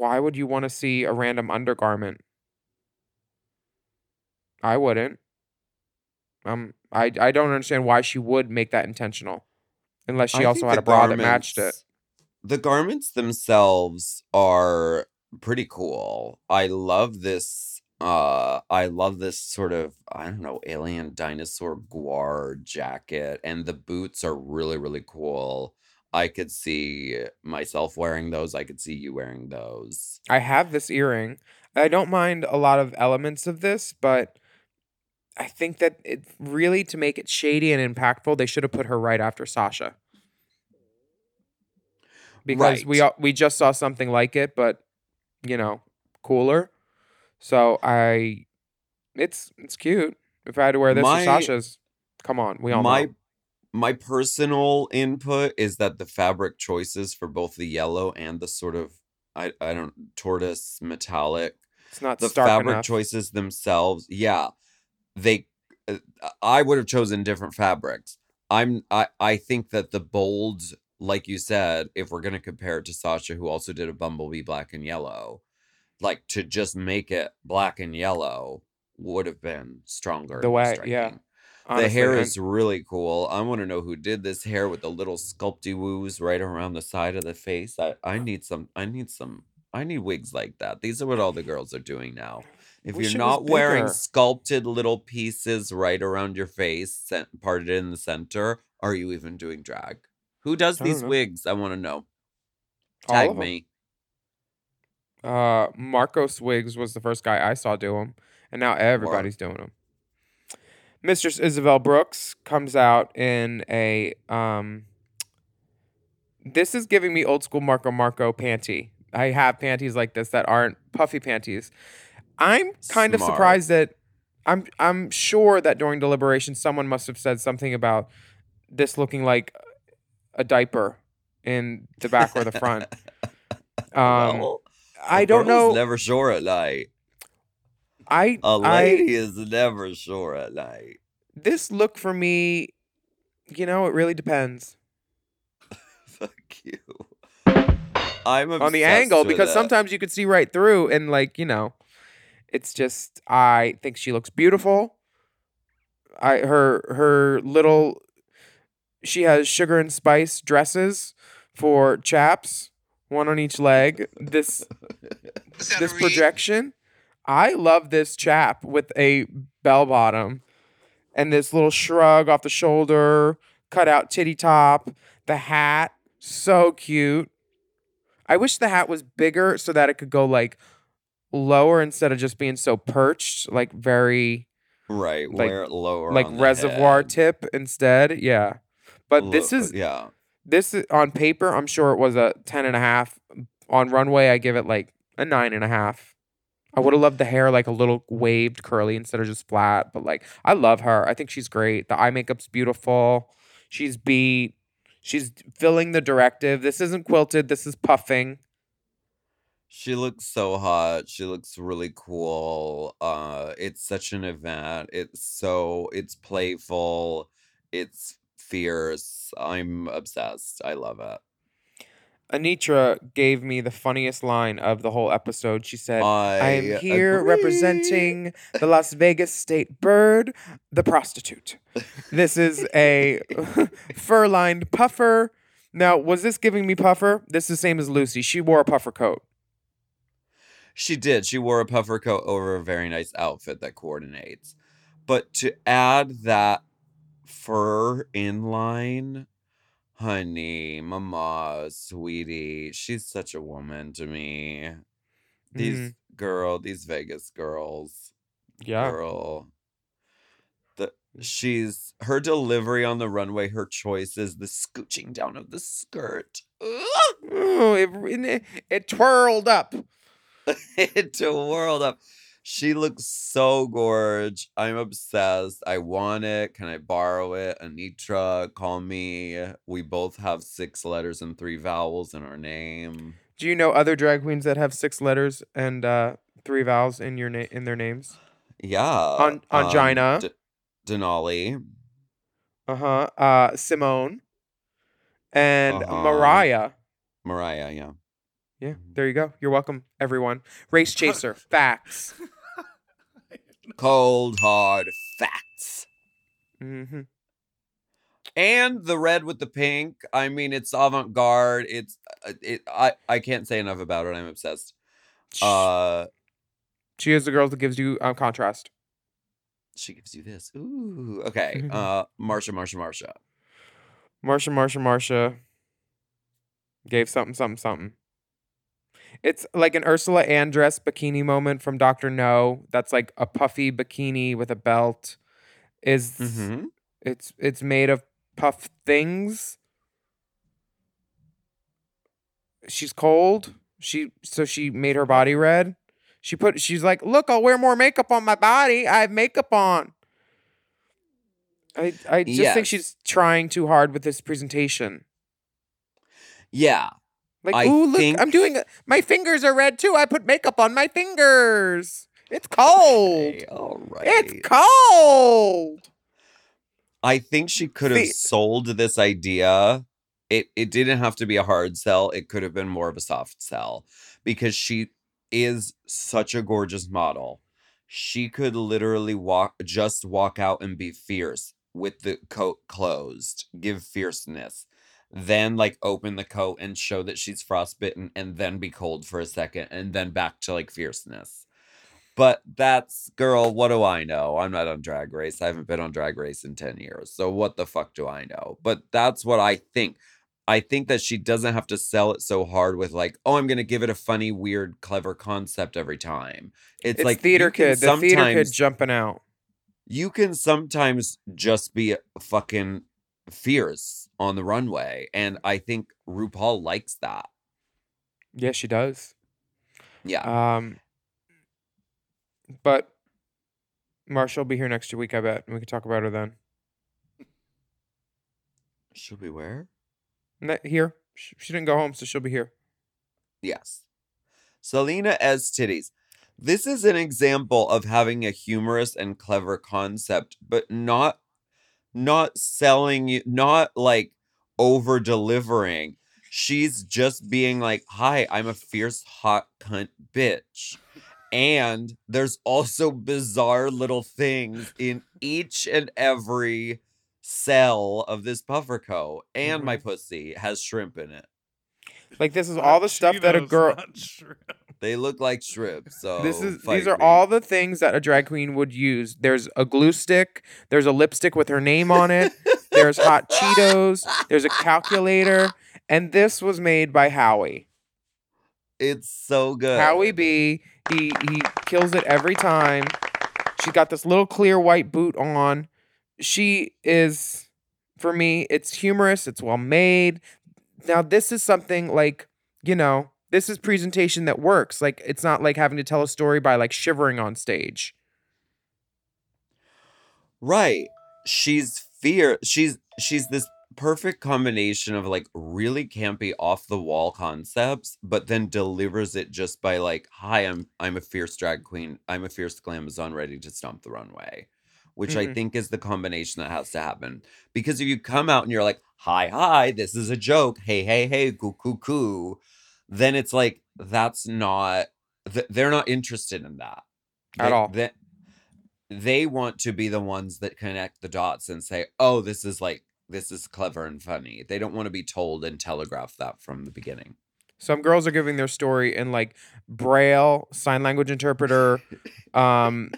Why would you want to see a random undergarment? I wouldn't. Um, I I don't understand why she would make that intentional, unless she I also had a bra that matched it. The garments themselves are pretty cool. I love this uh I love this sort of I don't know alien dinosaur guar jacket and the boots are really really cool. I could see myself wearing those. I could see you wearing those. I have this earring. I don't mind a lot of elements of this, but I think that it really to make it shady and impactful, they should have put her right after Sasha. Because we Right. all, we just saw something like it, but you know, cooler. So I, it's it's cute. If I had to wear this My- for Sasha's, come on, we all my know. My personal input is that the fabric choices for both the yellow and the sort of I I don't tortoise metallic It's not the fabric enough. choices themselves yeah they uh, i would have chosen different fabrics. I'm i i think that the bold like you said if we're going to compare it to sasha who also did a bumblebee black and yellow like to just make it black and yellow would have been stronger The way- yeah, striking. the honestly, hair is really cool i want to know who did this hair with the little sculpty woos right around the side of the face i i need some i need some i need wigs like that these are what all the girls are doing now if Wish you're not wearing sculpted little pieces right around your face parted in the center are you even doing drag Who does these know. wigs? I want to know. Tag me. Uh, Marcos Wiggs was the first guy I saw do them, and now everybody's doing them. Mistress Isabelle Brooks comes out in a um. This is giving me old school Marco Marco panty. I have panties like this that aren't puffy panties. I'm kind of surprised that I'm I'm sure that during deliberation someone must have said something about this looking like a diaper in the back or the front. Um, Well, I don't know. Never sure at night. I A I lady is never sure at night. this look for me, you know, it really depends Fuck you. I'm on the angle with because it. sometimes you could see right through and like you know, it's just I think she looks beautiful. I her her little she has sugar and spice dresses for chaps, one on each leg. This this projection. I love this chap with a bell bottom and this little shrug off the shoulder, cut out titty top, the hat, so cute. I wish the hat was bigger so that it could go like lower instead of just being so perched, like very right, like- wear it lower, like reservoir head. tip instead. Yeah. But this is yeah. this is on paper, I'm sure it was a 10 and a half. On runway, I give it like a nine and a half. I would have loved the hair like a little waved curly instead of just flat. But like, I love her. I think she's great. The eye makeup's beautiful. She's beat. She's filling the directive. This isn't quilted. This is puffing. She looks so hot. She looks really cool. Uh it's such an event. It's so it's playful. It's fierce. I'm obsessed. I love it. Anetra gave me the funniest line of the whole episode. She said, I, I am here agree. representing the Las Vegas state bird, the prostitute. This is a fur lined puffer. Now, was this giving me puffer? This is the same as Loosey. She wore a puffer coat. She did. She wore a puffer coat over a very nice outfit that coordinates. But to add that fur inline, honey, mama, sweetie, she's such a woman to me. These Mhm. girl, these Vegas girls, Yeah. girl. The she's her delivery on the runway, her choices, the scooching down of the skirt. Ugh! Oh, it, it, it twirled up. a world of she looks so gorge. I'm obsessed. I want it. Can I borrow it? Anetra, call me. We both have six letters and three vowels in our name. Do you know other drag queens that have six letters and uh, three vowels in your na- in their names? Yeah. On- Angina. D- Denali. Uh-huh. Uh Simone and Uh-huh. Mariah. Mariah, yeah. Yeah, there you go. You're welcome, everyone. Race Chaser, facts. Cold hard facts. hmm And the red with the pink. I mean, it's avant-garde. It's uh, it I I can't say enough about it. I'm obsessed. Uh she is the girl that gives you um, contrast. She gives you this. Ooh. Okay. Mhm. Uh Marcia, Marcia, Marcia. Marcia, Marcia, Marcia gave something, something, something. It's like an Ursula Andress bikini moment from Doctor No. That's like a puffy bikini with a belt. Is Mm-hmm. it's it's made of puff things. She's cold. She so she made her body red. She put she's like, look, I'll wear more makeup on my body. I have makeup on. I I just think she's trying too hard with this presentation. Yeah. Like, I ooh, look, think- I'm doing. My fingers are red too. I put makeup on my fingers. It's cold. Okay, all right. It's cold. I think she could have sold this idea. It it didn't have to be a hard sell. It could have been more of a soft sell because she is such a gorgeous model. She could literally walk just walk out and be fierce with the coat closed, give fierceness. Then like open the coat and show that she's frostbitten and then be cold for a second and then back to like fierceness. But that's girl, what do I know? I'm not on drag race. I haven't been on drag race in 10 years. So what the fuck do I know? But that's what I think. I think that she doesn't have to sell it so hard with like, oh, I'm gonna give it a funny, weird, clever concept every time. It's, It's, like theater kid. The theater kid jumping out. you can sometimes just be fucking fierce on the runway. And I think RuPaul likes that. Yeah, she does. Yeah. Um, but Marshall will be here next week, I bet. and We can talk about her then. Should we wear? Ne- Here, she, she didn't go home, so she'll be here. Yes. Salina EsTitties. This is an example of having a humorous and clever concept, but not not selling you not like over delivering. She's just being like, "Hi, I'm a fierce hot cunt bitch." And there's also bizarre little things in each and every cell of this puffer coat. And my mm-hmm. pussy has shrimp in it. Like this is all the stuff that a girl. They look like shrimp. So This is these are me. all the things that a drag queen would use. There's a glue stick. There's a lipstick with her name on it. there's hot Cheetos. There's a calculator, and this was made by Howie. It's so good. Howie B. He he kills it every time. She's got this little clear white boot on. She is, for me, it's humorous. It's well made. Now this is something like you know this is presentation that works. Like it's not like having to tell a story by like shivering on stage. Right. She's fear. She's she's this perfect combination of like really campy off the wall concepts, but then delivers it just by like, "Hi, I'm I'm a fierce drag queen. I'm a fierce glamazon ready to stomp the runway." Which I Mhm. think is the combination that has to happen. Because if you come out and you're like, "Hi, hi, this is a joke. Hey, hey, hey, coo, coo, coo," then it's like that's not. th- They're not interested in that At They- all. they- they want to be the ones that connect the dots and say, "Oh, this is like this is clever and funny." They don't want to be told and telegraphed that from the beginning. Some girls are giving their story in like braille, sign language interpreter, um,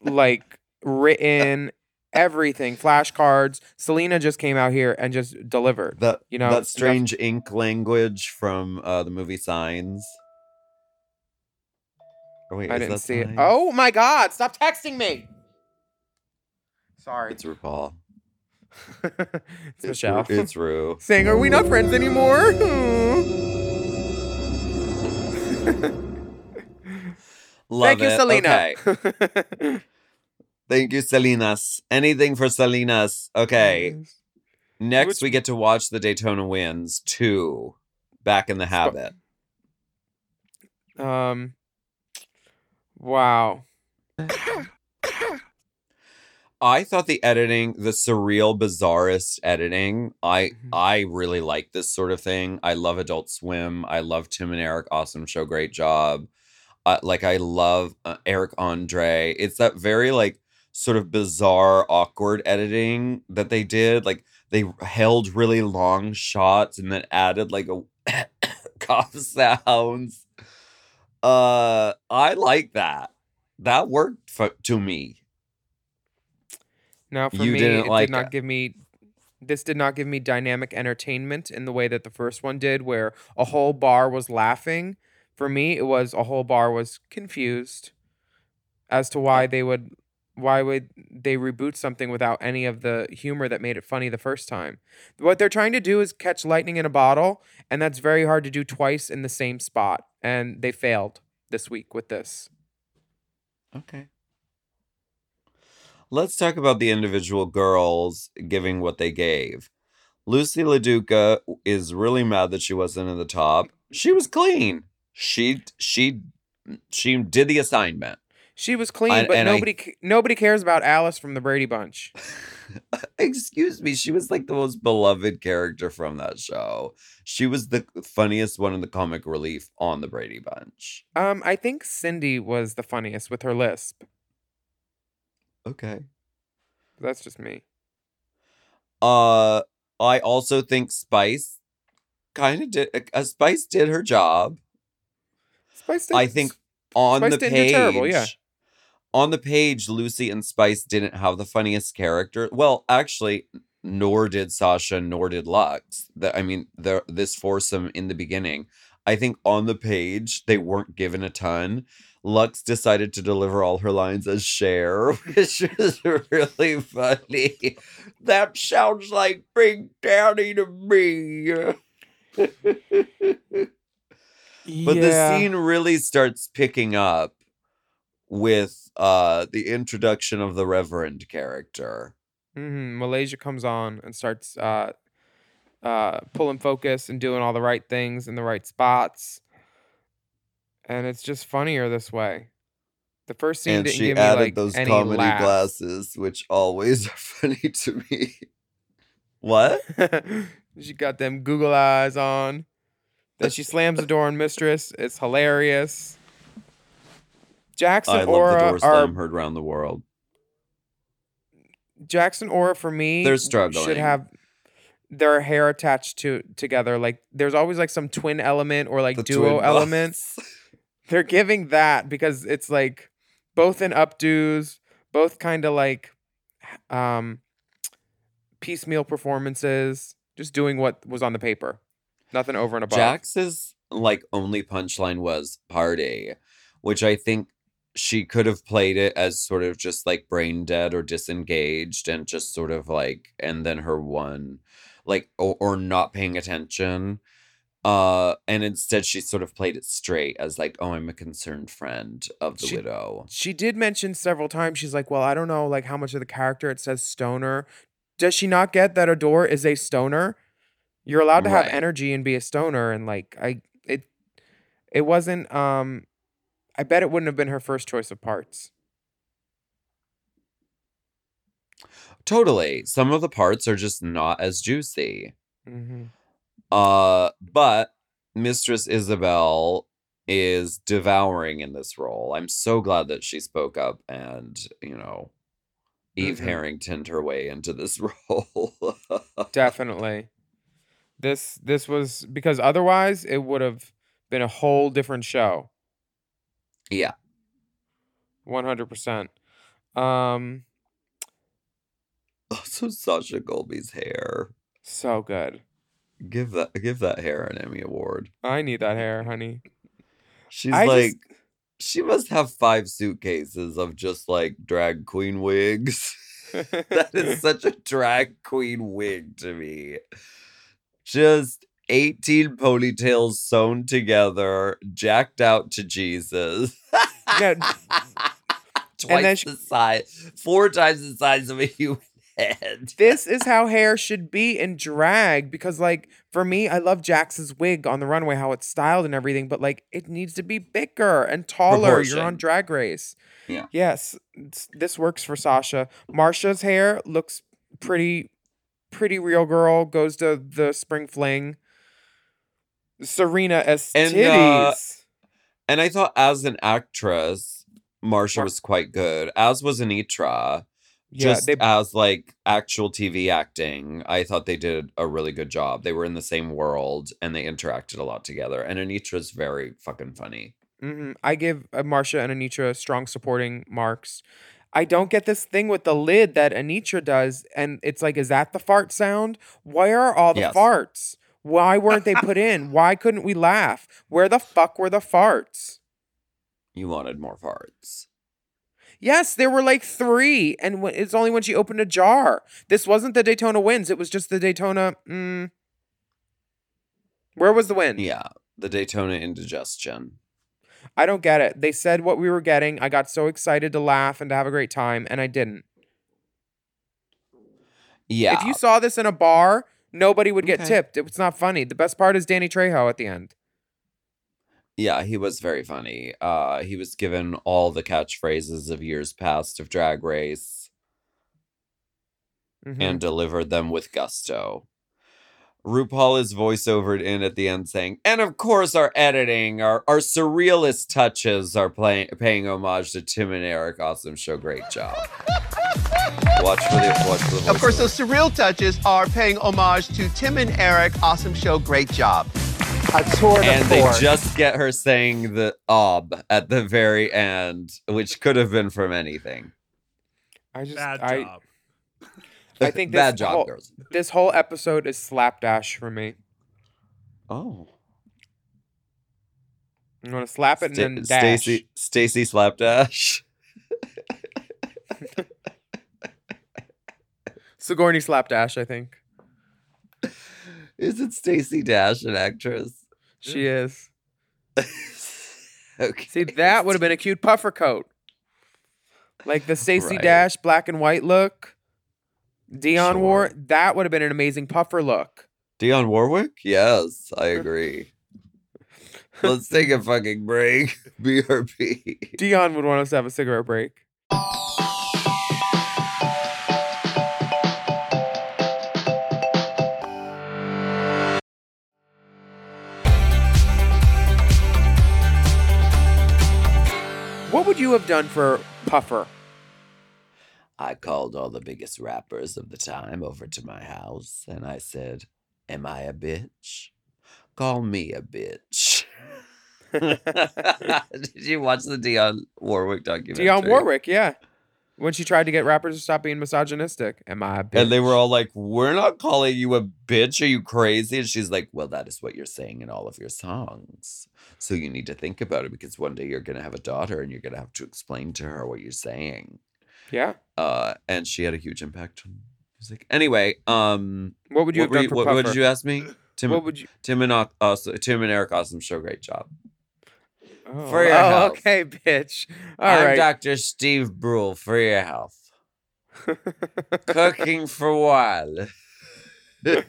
like written everything, flashcards. Salina just came out here and just delivered. That You know, that strange ink language from uh, the movie Signs. Oh, wait, I didn't see it. Oh my god, stop texting me. Sorry. it's RuPaul. it's Michelle. Ru- It's Ru. Saying, are we not friends anymore? Love Thank you. Selena. Okay. Thank you, Salinas. Anything for Salinas. Okay. Next, Which- we get to watch the Daytona Wind 2 Back in the Habit. Um. Wow. I thought the editing, the surreal, bizarrest editing, I Mhm. I really like this sort of thing. I love Adult Swim. I love Tim and Eric. Awesome show. Great job. Uh, like I love uh, Eric Andre. It's that very like sort of bizarre, awkward editing that they did. Like they held really long shots and then added like a cough sounds. Uh, I like that. That worked for, to me. Now, for You me, didn't it like did not it. give me. This did not give me dynamic entertainment in the way that the first one did, where a whole bar was laughing. For me, it was a whole bar was confused as to why they would, why would they reboot something without any of the humor that made it funny the first time. What they're trying to do is catch lightning in a bottle, and that's very hard to do twice in the same spot, and they failed this week with this. Okay. Let's talk about the individual girls giving what they gave. Loosey LaDuca is really mad that she wasn't in the top. She was clean. She she she did the assignment. She was clean, I- but and I- nobody nobody cares about Alice from the Brady Bunch. Excuse me, she was like the most beloved character from that show. She was the funniest one in the comic relief on the Brady Bunch. Um, I think Cindy was the funniest with her lisp. Okay. That's just me. Uh I also think Spice kind of did uh, Spice did her job. Spice. did, I think on Spice the page terrible, yeah. On the page loosey and spice didn't have the funniest character well actually nor did Sasha, nor did Luxx. That I mean, the, this foursome in the beginning, I think on the page they weren't given a ton. Luxx decided to deliver all her lines as Cher, which is really funny. That sounds like Big Daddy to me. But the scene really starts picking up with uh the introduction of the Reverend character. hmm Malaysia comes on and starts uh, uh, pulling focus and doing all the right things in the right spots, and it's just funnier this way. The first scene and didn't she give me added like those any comedy laughs. glasses, which always are funny to me. What? she got them Google eyes on. Then she slams the door on Mistress. It's hilarious. Jackson I love Aura the door are slam heard around the world. Jackson Aura for me. They're Should have their hair attached to together. Like there's always like some twin element or like The duo twin element. boss. They're giving that because it's like both in updos, both kind of like um piecemeal performances, just doing what was on the paper. Nothing over and above. Jax's like only punchline was party, which I think she could have played it as sort of just like brain dead or disengaged and just sort of like and then her one like or, or not paying attention. Uh and instead she sort of played it straight as like, oh, I'm a concerned friend of the She- widow. she did mention several times she's like well i don't know like how much of the character it says stoner does she not get that adore is a stoner you're allowed to have energy and be a stoner and like i it it wasn't um i bet it wouldn't have been her first choice of parts Totally. Some of the parts are just not as juicy. mm-hmm. Uh, but Mistress Isabelle is devouring in this role. I'm so glad that she spoke up and, you know, Eve Mhm. Harrington her way into this role. definitely this this was because otherwise it would have been a whole different show yeah. 100% um Also Sasha Colby's hair. so good Give that give that hair an Emmy award. i need that hair honey She's I just- like she must have five suitcases of just like drag queen wigs. that is such a drag queen wig to me. Just 18 ponytails sewn together, jacked out to Jesus. Yeah. Twice she- the size, four times the size of a human head. this is how hair should be in drag because like for me i love jax's wig on the runway how it's styled and everything but like it needs to be bigger and taller you're on drag race Yeah. yes this works for sasha marcia's hair looks pretty pretty real girl goes to the spring fling Salina Es And, titties uh, And I thought as an actress, Marcia was quite good, as was Anetra. yeah just they as like actual TV acting, I thought they did a really good job. They were in the same world and they interacted a lot together. And Anetra's very fucking funny. Mm-hmm. I give uh, Marcia and Anetra strong supporting marks. I don't get this thing with the lid that Anetra does, and it's like, is that the fart sound? Where are all the Yes. farts? Why weren't they put in? Why couldn't we laugh? Where the fuck were the farts? You wanted more farts. Yes, there were like three, and it's only when she opened a jar. This wasn't the Daytona Wind; it was just the Daytona. Mm, where was the win? Yeah, the Daytona indigestion. I don't get it. They said what we were getting. I got so excited to laugh and to have a great time, and I didn't. Yeah. If you saw this in a bar, nobody would get Okay. tipped. It's not funny. The best part is Danny Trejo at the end. Yeah, he was very funny. Uh he was given all the catchphrases of years past of Drag Race Mhm. and delivered them with gusto. RuPaul is voiceovered in at the end saying, and of course our editing, our, our surrealist touches are playing paying homage to Tim and Eric. Awesome show, great job. Watch for the watch for the Of course, those surreal touches are paying homage to Tim and Eric. Awesome show, great job. A tour and they just get her saying the ob at the very end, which could have been from anything. I just Bad I job. I think this bad job, whole, girls. This whole episode is slapdash for me. Oh, I'm gonna slap it and then dash. Stacy Stacy Slapdash. Sigourney slapdash. I think Is it Stacey Dash, an actress? she is. okay. See, that would have been a cute puffer coat, like the Stacey Right. Dash black and white look. Dionne wore that would have been an amazing puffer look. Dionne Warwick? Yes, I agree. Let's take a fucking break. BRB. Dionne would want us to have a cigarette break. Would you have done for Puffer? I called all the biggest rappers of the time over to my house and I said, Am I a bitch? Call me a bitch. Did you watch the Dionne Warwick documentary? Dionne Warwick, yeah. When she tried to get rappers to stop being misogynistic. Am I a bitch? And they were all like, We're not calling you a bitch. Are you crazy? And she's like, Well, that is what you're saying in all of your songs. So you need to think about it because one day you're going to have a daughter and you're going to have to explain to her what you're saying. Yeah. Uh, and she had a huge impact on music. Anyway, um, What would you what, have done for what, Puffer? what did you ask me? Tim, What would you Tim and also, Tim and Eric Awesome Show, great job. Oh, For your oh, health. okay, bitch. All I'm right. Dr. Steve Brule for your health. Cooking for while. oh,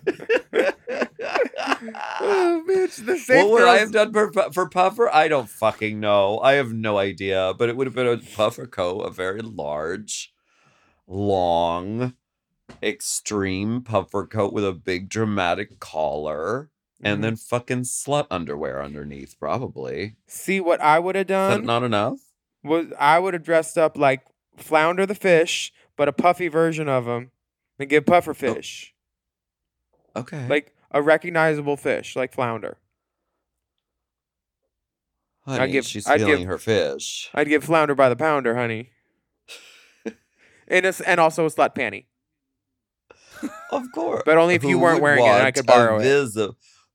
bitch. The safe what would I have done for, for Puffer? I don't fucking know. I have no idea. But it would have been a puffer coat, a very large, long, extreme puffer coat with a big dramatic collar. And mm-hmm. then fucking slut underwear underneath, probably. See what I would have done not enough? was I would have dressed up like Flounder the fish, but a puffy version of him, and give Oh. puffer fish, Okay. like a recognizable fish, like Flounder. Honey, give- she's I'd give- her fish. I'd give Flounder by the pounder, honey. and a and also a slut panty. Of course. But only if you Who weren't wearing it I could borrow it.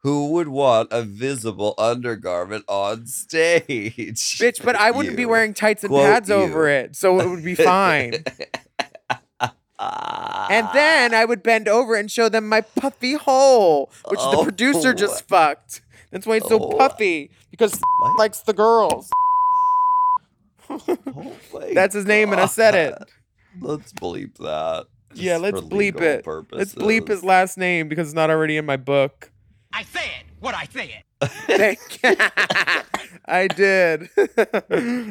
Who would want a visible undergarment on stage? Bitch, but I wouldn't be wearing tights and Quote pads over it, so it would be fine. And then I would bend over and show them my puffy hole, which the Oh. producer just fucked. That's why it's so Oh. puffy because What? likes the girls. Oh That's his name, and I said it. Let's bleep that. Yeah, let's bleep it. Let's bleep his last name because it's not already in my book. I said what I said. Thank- I did.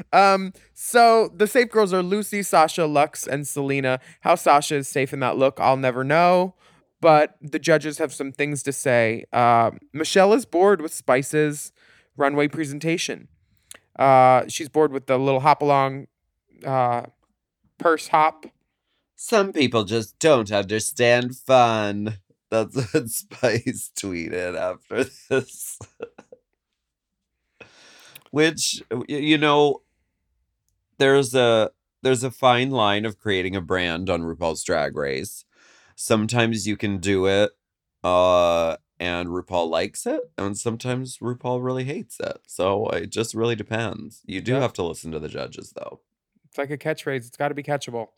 um, so the safe girls are Loosey, Sasha, Luxx, and Salina. How Sasha is safe in that look, I'll never know. But the judges have some things to say. Um, Michelle is bored with Spice's runway presentation. Uh, she's bored with the little hop along uh, purse hop. Some people just don't understand fun. That's what Spice tweeted after this. Which you know, there's a there's a fine line of creating a brand on RuPaul's Drag Race. Sometimes you can do it, uh, and RuPaul likes it, and sometimes RuPaul really hates it. So it just really depends. You do have to listen to the judges, though. It's like a catchphrase. It's got to be catchable.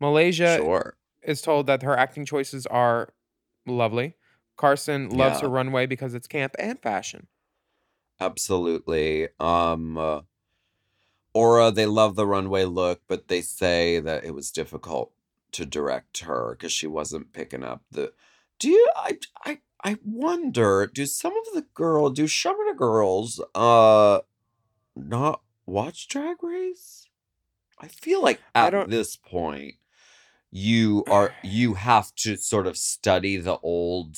Malaysia sure. is told that her acting choices are lovely. Carson loves Yeah. her runway because it's camp and fashion. Absolutely. Um uh, Aura, they love the runway look, but they say that it was difficult to direct her because she wasn't picking up the Do you I I I wonder, do some of the girl do some of the girls uh not watch Drag Race? I feel like I at don't- this point you are you have to sort of study the old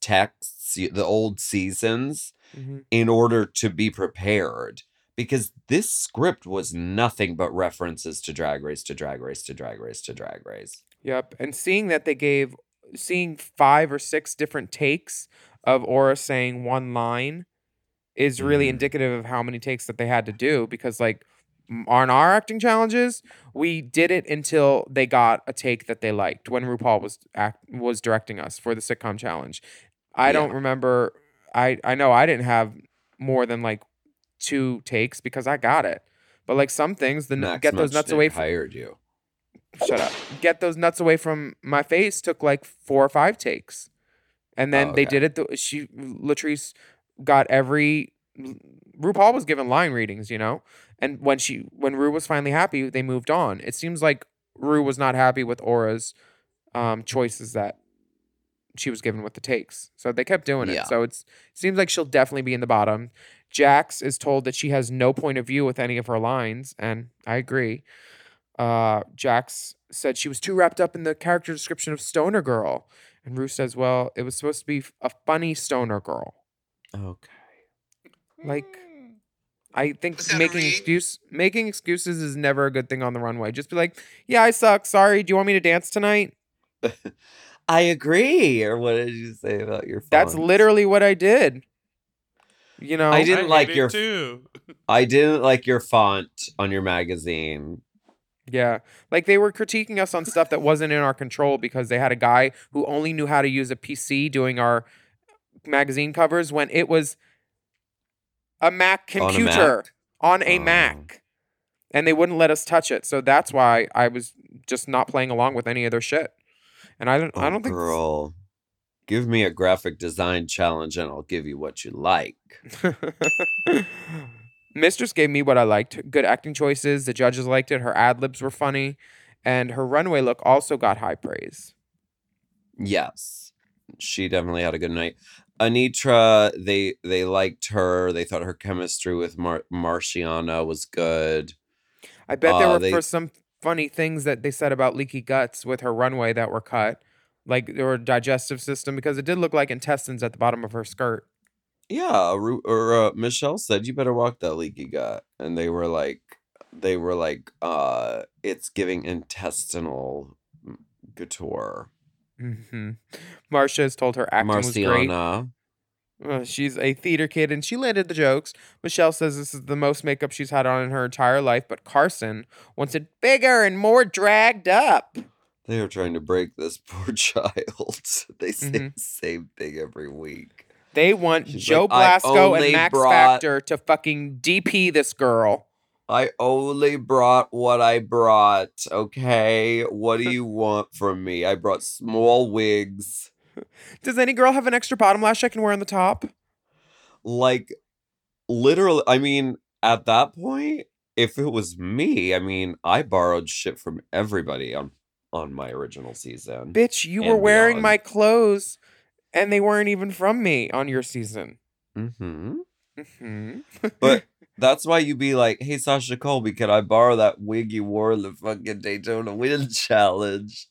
texts, the old seasons in order to be prepared because this script was nothing but references to drag race to drag race to drag race to drag race Yep. And seeing that they gave, seeing five or six different takes of Aura saying one line is really Mhm. indicative of how many takes that they had to do because, like, on our acting challenges, we did it until they got a take that they liked when RuPaul was act was directing us for the sitcom challenge. I don't remember I I know I didn't have more than like two takes because I got it. But like some things, the Max get those nuts away from hired you. shut up. Get those nuts away from my face took like four or five takes. And then Oh, they did it the, she Latrice got every RuPaul was given line readings, you know? And when she when Ru was finally happy, they moved on. It seems like Ru was not happy with Aura's um choices that she was given with the takes. So they kept doing Yeah. it. So it's it seems like she'll definitely be in the bottom. Jax is told that she has no point of view with any of her lines, and I agree. Uh, Jax said she was too wrapped up in the character description of Stoner Girl. And Ru says, well, it was supposed to be a funny Stoner Girl. Okay. Like, I think making excuse making excuses is never a good thing on the runway. Just be like, yeah, I suck. Sorry. Do you want me to dance tonight? I agree. Or what did you say about your? Font? That's literally what I did. You know, I didn't hate like your- too. I didn't like your font on your magazine. Yeah. Like they were critiquing us on stuff that wasn't in our control because they had a guy who only knew how to use a PC doing our magazine covers when it was a Mac On a computer on a Oh. Mac. And they wouldn't let us touch it. So that's why I was just not playing along with any of their shit. And I don't I Oh, don't think girl. Give me a graphic design challenge and I'll give you what you like. Mistress gave me what I liked. Good acting choices. The judges liked it. Her ad libs were funny. And her runway look also got high praise. Yes. She definitely had a good night. Anetra, they they liked her. They thought her chemistry with Mar- Marciana was good. I bet there Uh, were they- for some funny things that they said about leaky guts with her runway that were cut, like her digestive system, because it did look like intestines at the bottom of her skirt. Yeah, Ru- or uh, Michelle said you better walk that leaky gut, and they were like, they were like, uh, it's giving intestinal mm, couture. Hmm Marcia has told her acting was great. Marciana, Uh, she's a theater kid and she landed the jokes. Michelle says this is the most makeup she's had on in her entire life, but Carson wants it bigger and more dragged up. they are trying to break this poor child. they say Mhm. the same thing every week. They want She's Joe like, Blasco and Max brought- Factor to fucking DP this girl. I only brought what I brought. Okay, what do you want from me? I brought small wigs. Does any girl have an extra bottom lash I can wear on the top? like literally i mean at that point if it was me i mean i borrowed shit from everybody on on my original season Bitch, you were wearing beyond. my clothes and they weren't even from me on your season. hmm hmm but that's why you'd be like hey sasha colby can i borrow that wig you wore in the fucking daytona wind challenge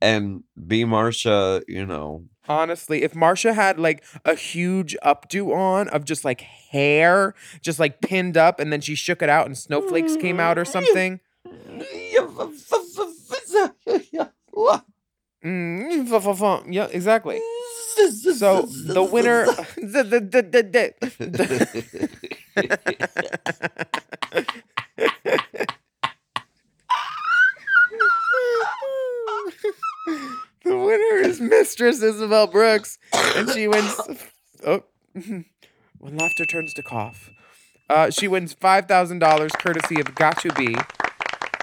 and be marcia you know honestly, if Marcia had like a huge updo on of just like hair, just like pinned up, and then she shook it out and snowflakes came out or something. Mm, yeah, exactly. So the winner, the, winner is Mistress Isabelle Brooks, and she wins. Oh, when laughter turns to cough, uh, she wins five thousand dollars courtesy of Got2b,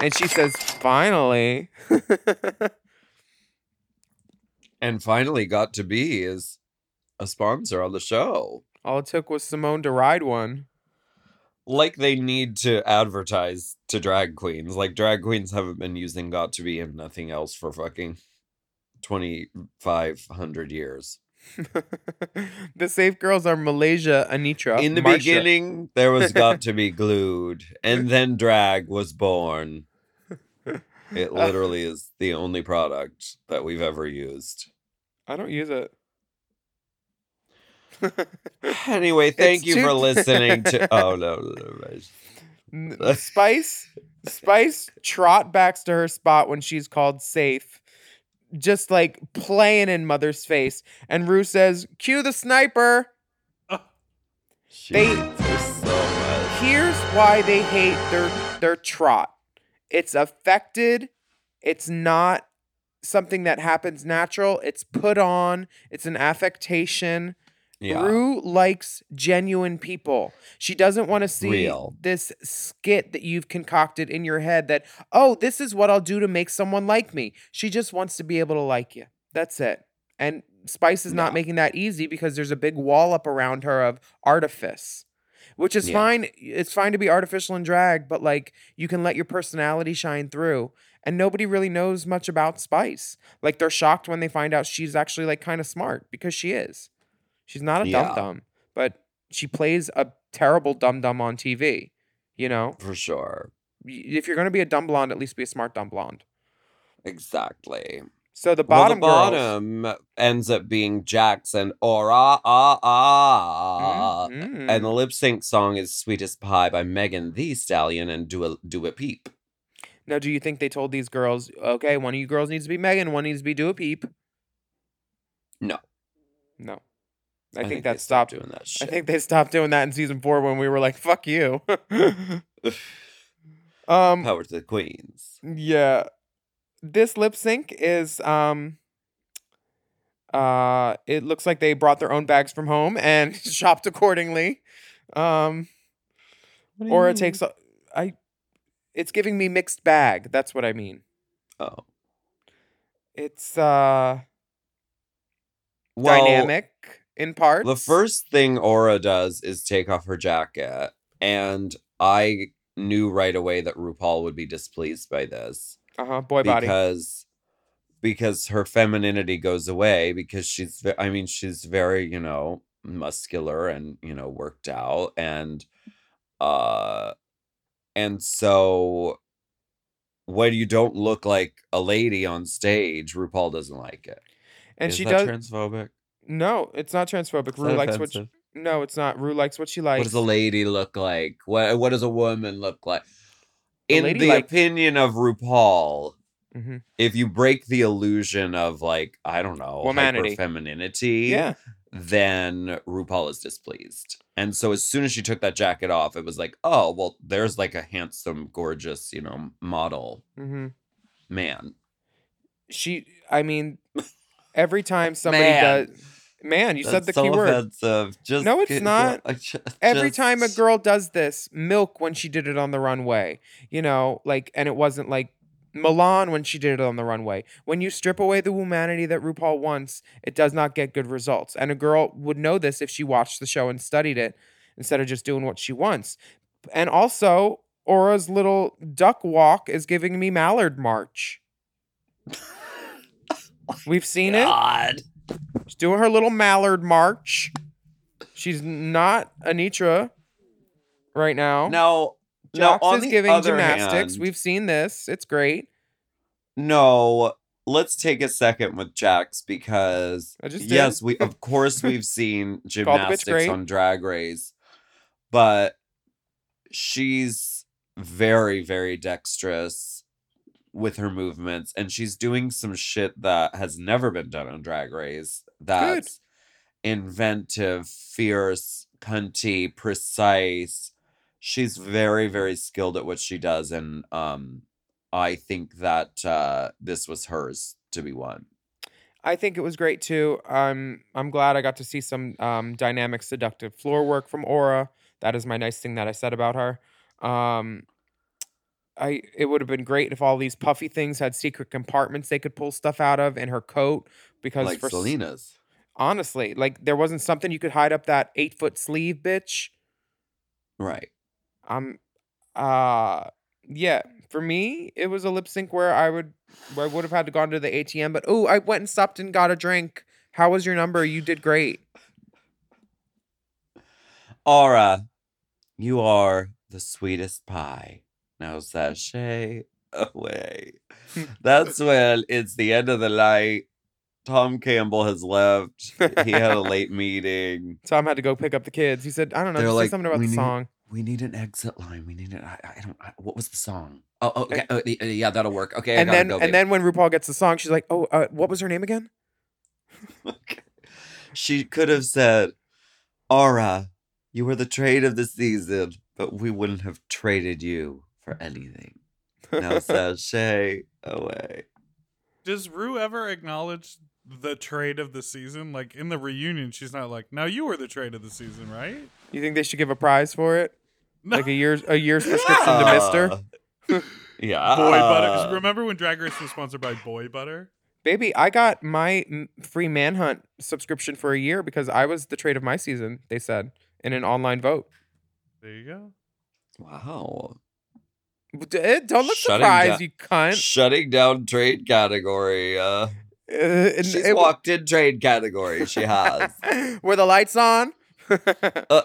and she says, "Finally." and finally got to be is a sponsor on the show All it took was Simone to ride one. Like they need to advertise to drag queens. Like drag queens haven't been using Got2b and nothing else for fucking 2500 years. the safe girls are Malaysia, Anetra. In the Marcia. beginning, there was Got2b glued and then drag was born. It uh, literally is the only product that we've ever used. I don't use it. Anyway, thank It's you for listening to Oh no, no, no, right. N- Spice, Spice trot backs to her spot when she's called safe, just like playing in Mother's face. And Ru says, "Cue the sniper." She They- so here's why they hate their their trot. It's affected. It's not something that happens natural. It's put on. It's an affectation. Yeah. Ru likes genuine people. She doesn't want to see Real. this skit that you've concocted in your head that, oh, this is what I'll do to make someone like me. She just wants to be able to like you. That's it. And Spice is not making that easy because there's a big wall up around her of artifice, which is Yeah. fine. It's fine to be artificial and drag, but like you can let your personality shine through. And nobody really knows much about Spice. Like they're shocked when they find out she's actually like kind of smart because she is. She's not a Yeah. dum dum, but she plays a terrible dum dum on TV. You know, For sure. If you're gonna be a dumb blonde, at least be a smart dumb blonde. Exactly. So the bottom, well, the girls- bottom ends up being Jackson and Aura ah ah. Mhm. And the lip sync song is Sweetest Pie by Megan Thee Stallion and Do a Dua Lipa. Now, do you think they told these girls, okay, one of you girls needs to be Megan, one needs to be Dua Lipa? No. No. I, think, they that stopped stopped. doing that I think they stopped doing that in season four when we were like, fuck you. um, Power to the Queens. yeah. This lip sync is um uh it looks like they brought their own bags from home and shopped accordingly. Um or it takes a, I it's giving me mixed bag. That's what I mean. Oh. It's uh Well, dynamic in parts. The first thing Aura does is take off her jacket, and I knew right away that RuPaul would be displeased by this uh-huh, boy body. because because her femininity goes away because she's I mean she's very, you know, muscular and, you know, worked out and uh and so when you don't look like a lady on stage, RuPaul doesn't like it. and Is she that does transphobic? No, it's not transphobic. Is Ru likes what? No, it's not. Ru likes what she likes. What does a lady look like? What what does a woman look like? A In the opinion of RuPaul, Mhm. if you break the illusion of like I don't know Womanity. femininity, Yeah. then RuPaul is displeased. And so as soon as she took that jacket off, it was like, oh well, there's like a handsome, gorgeous, you know, model hmm man. She I mean every time somebody Man. does Man, you said the so key word. offensive. Just No, it's not. I ju- Every time a girl does this, Milk when she did it on the runway, you know, like, and it wasn't like Milan when she did it on the runway. When you strip away the humanity that RuPaul wants, it does not get good results. And a girl would know this if she watched the show and studied it instead of just doing what she wants. And also, Aura's little duck walk is giving me Mallard March. We've seen it. She's doing her little mallard march. She's not Anitra right now. No, no. Jax On is giving gymnastics. hand- We've seen this. It's great. No, let's take a second with Jax because I just yes, we of course we've seen gymnastics on Drag Race, but she's very very dexterous with her movements and she's doing some shit that has never been done on Drag Race. That's inventive, fierce, cunty, precise. She's very very skilled at what she does and um I think that uh, this was hers to be won. I think it was great too. I'm I'm glad I got to see some um, dynamic, seductive floor work from Aura. That is my nice thing that I said about her. Um, I it would have been great if all these puffy things had secret compartments they could pull stuff out of in her coat because Like for Selena's. honestly, like there wasn't something you could hide up that eight foot sleeve, bitch. Right. I'm uh yeah, for me, it was a lip sync where I would where I would have had to gone to the ATM, but oh, I went and stopped and got a drink. How was your number? You did great. Aura, you are the sweetest pie. Now sashay away. That's when it's the end of the night. Tom Campbell has left. He had a late meeting. Tom had to go pick up the kids. He said, I don't know, They're just say like, something about "We the need- song. We need an exit line. We need it. I, I don't. I, what was the song? Oh, oh okay. oh, yeah, that'll work. Okay, and then go, and then when RuPaul gets the song, she's like, Oh, uh, what was her name again? she could have said, Aura, you were the trade of the season. but we wouldn't have traded you for anything. Now sashay away. Does Ru ever acknowledge the trade of the season? Like in the reunion, she's not like, "Now you were the trade of the season, right?" You think they should give a prize for it? No. Like a year's a year's prescription to Mister. Uh, yeah. Boy butter. Remember when Drag Race was sponsored by Boy Butter? Baby, I got my m- free Manhunt subscription for a year because I was the trade of my season. They said in an online vote. There you go. Wow. Eh, Don't look Shutting surprised, down- you cunt. Shutting down trade category. Uh, Uh, she's it- walked in trade category. She has. Were the lights on? Uh.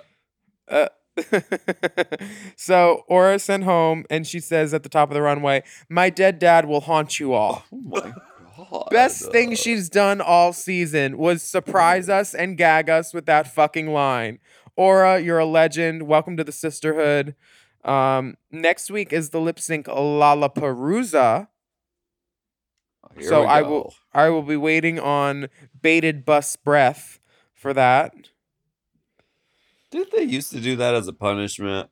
Uh, so Aura sent home, and she says at the top of the runway, "My dead dad will haunt you all." Oh my god. Best thing she's done all season was surprise us and gag us with that fucking line. Aura, you're a legend. Welcome to the sisterhood. Um, next week is the lip sync Lollapalooza. Here so I will I will be waiting on bated bus breath for that. Did they used to do that as a punishment?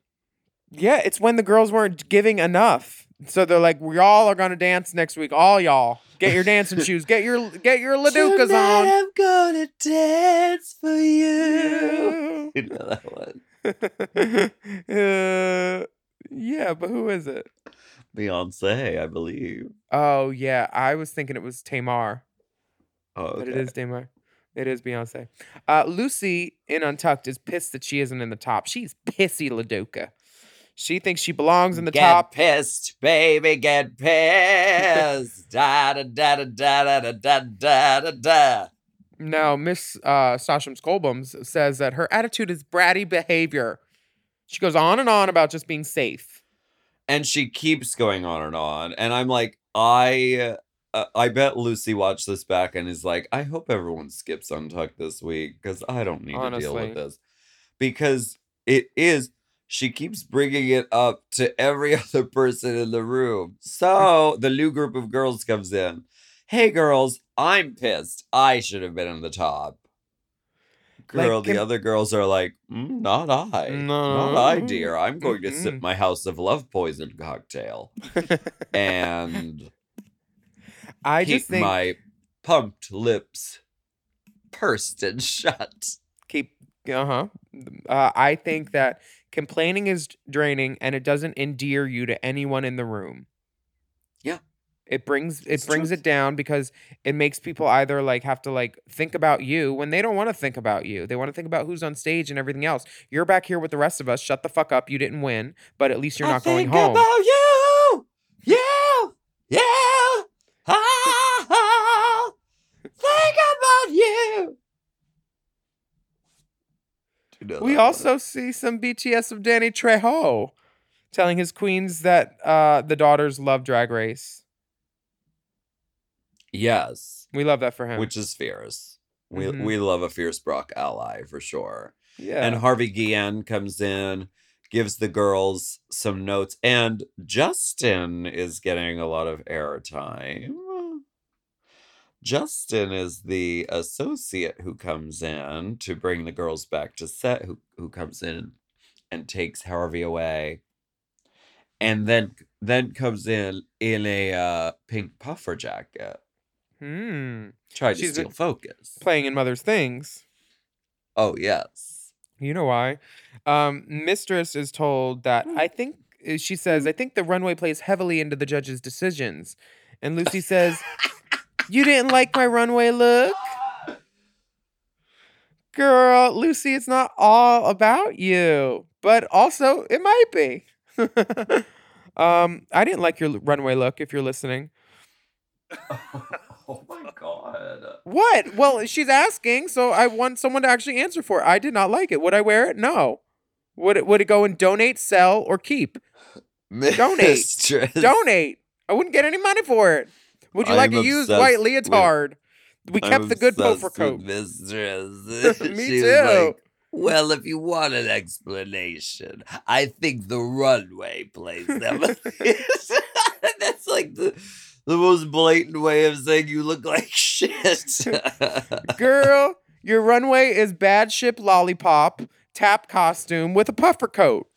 Yeah, it's when the girls weren't giving enough. So they're like, we all are gonna dance next week. All y'all, get your dancing shoes. Get your get your ladukas on. I'm gonna dance for you. You know that one. uh, yeah, but who is it? Beyonce, I believe. Oh yeah, I was thinking it was Tamar, Oh, but it okay. is Tamar. It is Beyonce. Uh, Loosey in Untucked is pissed that she isn't in the top. She's pissy, LaDuca. She thinks she belongs in the get top. Get pissed, baby, get pissed. da da da da da da da da da. Now, Miss uh, Sasham Skolbums says that her attitude is bratty behavior. She goes on and on about just being safe. And she keeps going on and on, and I'm like, I. Uh, I bet Loosey watched this back and is like, I hope everyone skips Untucked this week because I don't need to deal with this. Because it is, she keeps bringing it up to every other person in the room. So the new group of girls comes in. Hey, girls, I'm pissed. I should have been in the top. Like, Girl, the can- other girls are like, "Mm, not I. Not I, dear. I'm going to sip my House of Love poison cocktail and I keep just think my pumped lips pursed and shut. keep uh-huh uh, i think that complaining is draining and it doesn't endear you to anyone in the room. It brings it It's brings truth. it down because it makes people either like have to like think about you when they don't want to think about you they want to think about who's on stage and everything else you're back here with the rest of us shut the fuck up you didn't win but at least you're I not going think home about you. Yeah. Yeah. Ah, think about you. You know we that one? also see some bts of danny trejo telling his queens that uh the daughters love drag race yes, we love that for him which is fierce. We Mhm. we love a fierce Brock ally for sure. yeah And Harvey Guillen comes in, gives the girls some notes, and Justin is getting a lot of airtime. Justin is the associate who comes in to bring the girls back to set, who, who comes in and takes Harvey away. And then then comes in in a uh, pink puffer jacket. Hmm Tried to She's steal focus. playing in Mother's Things. Oh yes. You know why? Um, Mistress is told that I think uh, she says I think the runway plays heavily into the judge's decisions, and Loosey says, "You didn't like my runway look." Girl, Loosey, it's not all about you, but also it might be. um, I didn't like your runway look. If you're listening, oh my god. what? Well, she's asking, so I want someone to actually answer for. it. I did not like it. Would I wear it? No. Would it? Would it go and donate, sell, or keep? Donate. Mistress. Donate. I wouldn't get any money for it. Would you like I'm a used obsessed white with- leotard? we I'm kept the good with coat. Mistress. Me She too. like, well, if you want an explanation, I think the runway plays them. That's like the the most blatant way of saying you look like shit. Girl, your runway is bad ship lollipop tap costume with a puffer coat.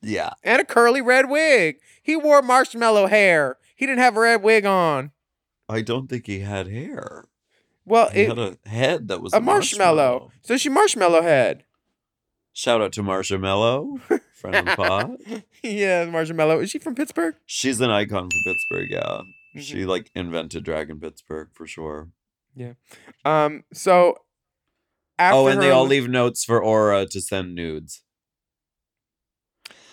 Yeah. and a curly red wig. He wore marshmallow hair. He didn't have a red wig on. I don't think he had hair. Well, He it, had a head that was a marshmallow. So she marshmallow head. Shout out to Marshmallow, friend of the pod. yeah, marshmallow. Is she from Pittsburgh? She's an icon for Pittsburgh, yeah. Mm-hmm. She like invented Dragon Pittsburgh for sure. Yeah. Um. So after oh, and they all leave notes for Aura to send nudes.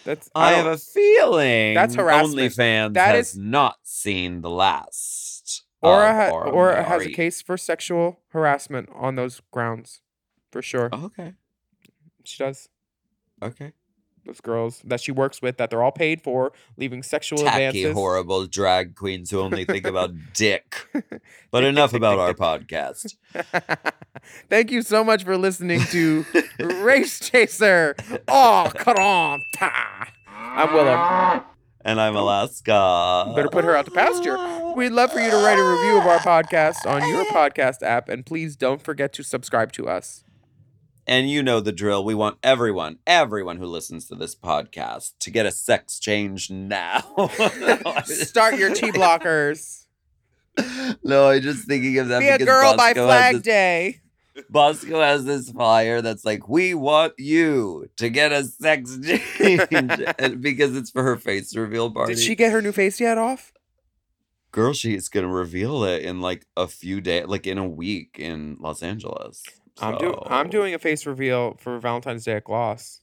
That's I, I, have a feeling That's harassment. OnlyFans That has is- not seen the last. Aura, ha- Aura Aura has a case for sexual harassment on those grounds, for sure. Oh, okay. She does. Okay. Those girls that she works with, that they're all paid for, leaving sexual Tacky, advances. horrible drag queens who only think about dick. But enough about our podcast. Thank you so much for listening to Race Chaser. Oh, come on. I'm Willam. And I'm Alaska. Better put her out to pasture. We'd love for you to write a review of our podcast on your podcast app, and please don't forget to subscribe to us. And you know the drill. We want everyone, everyone who listens to this podcast to get a sex change now. Start your T blockers. No, I'm just thinking of that Be a girl by Bosco has Flag this- Day. Bosco has this flyer that's like, "We want you to get a sex change," and because it's for her face reveal party. Did she get her new face yet off? Girl, she's gonna reveal it in like a few days, like in a week in Los Angeles. I'm doing. I'm doing a face reveal for Valentine's Day at Gloss.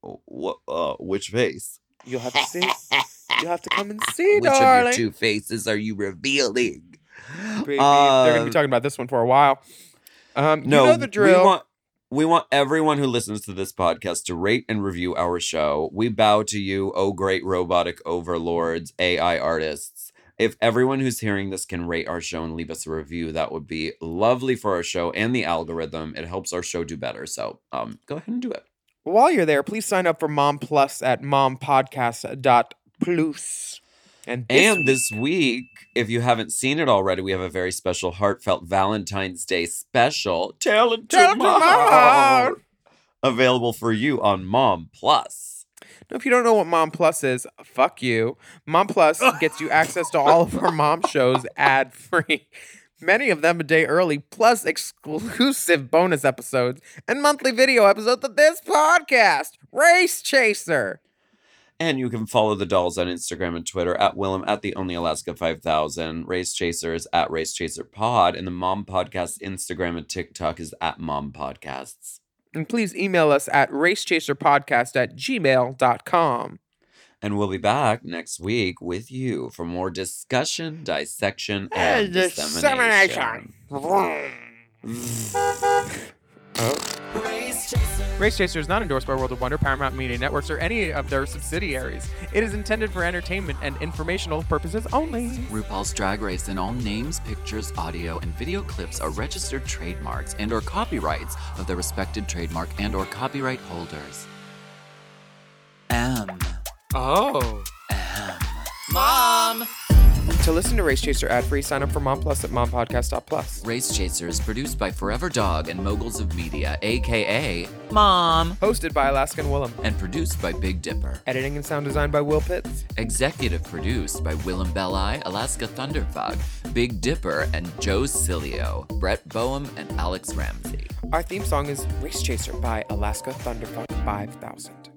What? Uh, which face? You'll have to see. You'll have to come and see, Which of your two faces are you revealing? Baby, they're gonna be Um, talking about this one for a while. Um, No, you know the drill. We want, we want everyone who listens to this podcast to rate and review our show. We bow to you, oh great robotic overlords, AI artists. If everyone who's hearing this can rate our show and leave us a review, that would be lovely for our show and the algorithm. It helps our show do better. So um, go ahead and do it. While you're there, please sign up for Mom Plus at mompodcast.plus. And this And this week, if you haven't seen it already, we have a very special, heartfelt Valentine's Day special. Tell it to, Tell it to Mom. Mom. Available for you on Mom Plus. If you don't know what Mom Plus is, fuck you. Mom Plus gets you access to all of our mom shows ad free. Many of them a day early, plus exclusive bonus episodes and monthly video episodes of this podcast, Race Chaser. And you can follow the dolls on Instagram and Twitter at Willam at the Only Alaska 5000, Race Chasers at Race Chaser Pod, and the Mom Podcast Instagram and TikTok is at Mom Podcasts. And please email us at racechaserpodcast at gmail.com. And we'll be back next week with you for more discussion, dissection, and dissemination. Race Chaser is not endorsed by World of Wonder, Paramount Media Networks, or any of their subsidiaries. It is intended for entertainment and informational purposes only. RuPaul's Drag Race and all names, pictures, audio, and video clips are registered trademarks and or copyrights of their respected trademark and or copyright holders. M. Oh. M. Mom! To listen to Race Chaser ad free, sign up for Mom Plus at mompodcast.plus. Race Chaser is produced by Forever Dog and Moguls of Media, aka Mom, Hosted by Alaska and Willam. and produced by Big Dipper. Editing and sound design by Will Pitts. Executive produced by Willam Belli, Alaska Thunderfuck, Big Dipper, and Joe Cilio, Brett Boehm, and Alex Ramsey. Our theme song is Race Chaser by Alaska Thunderfuck 5000.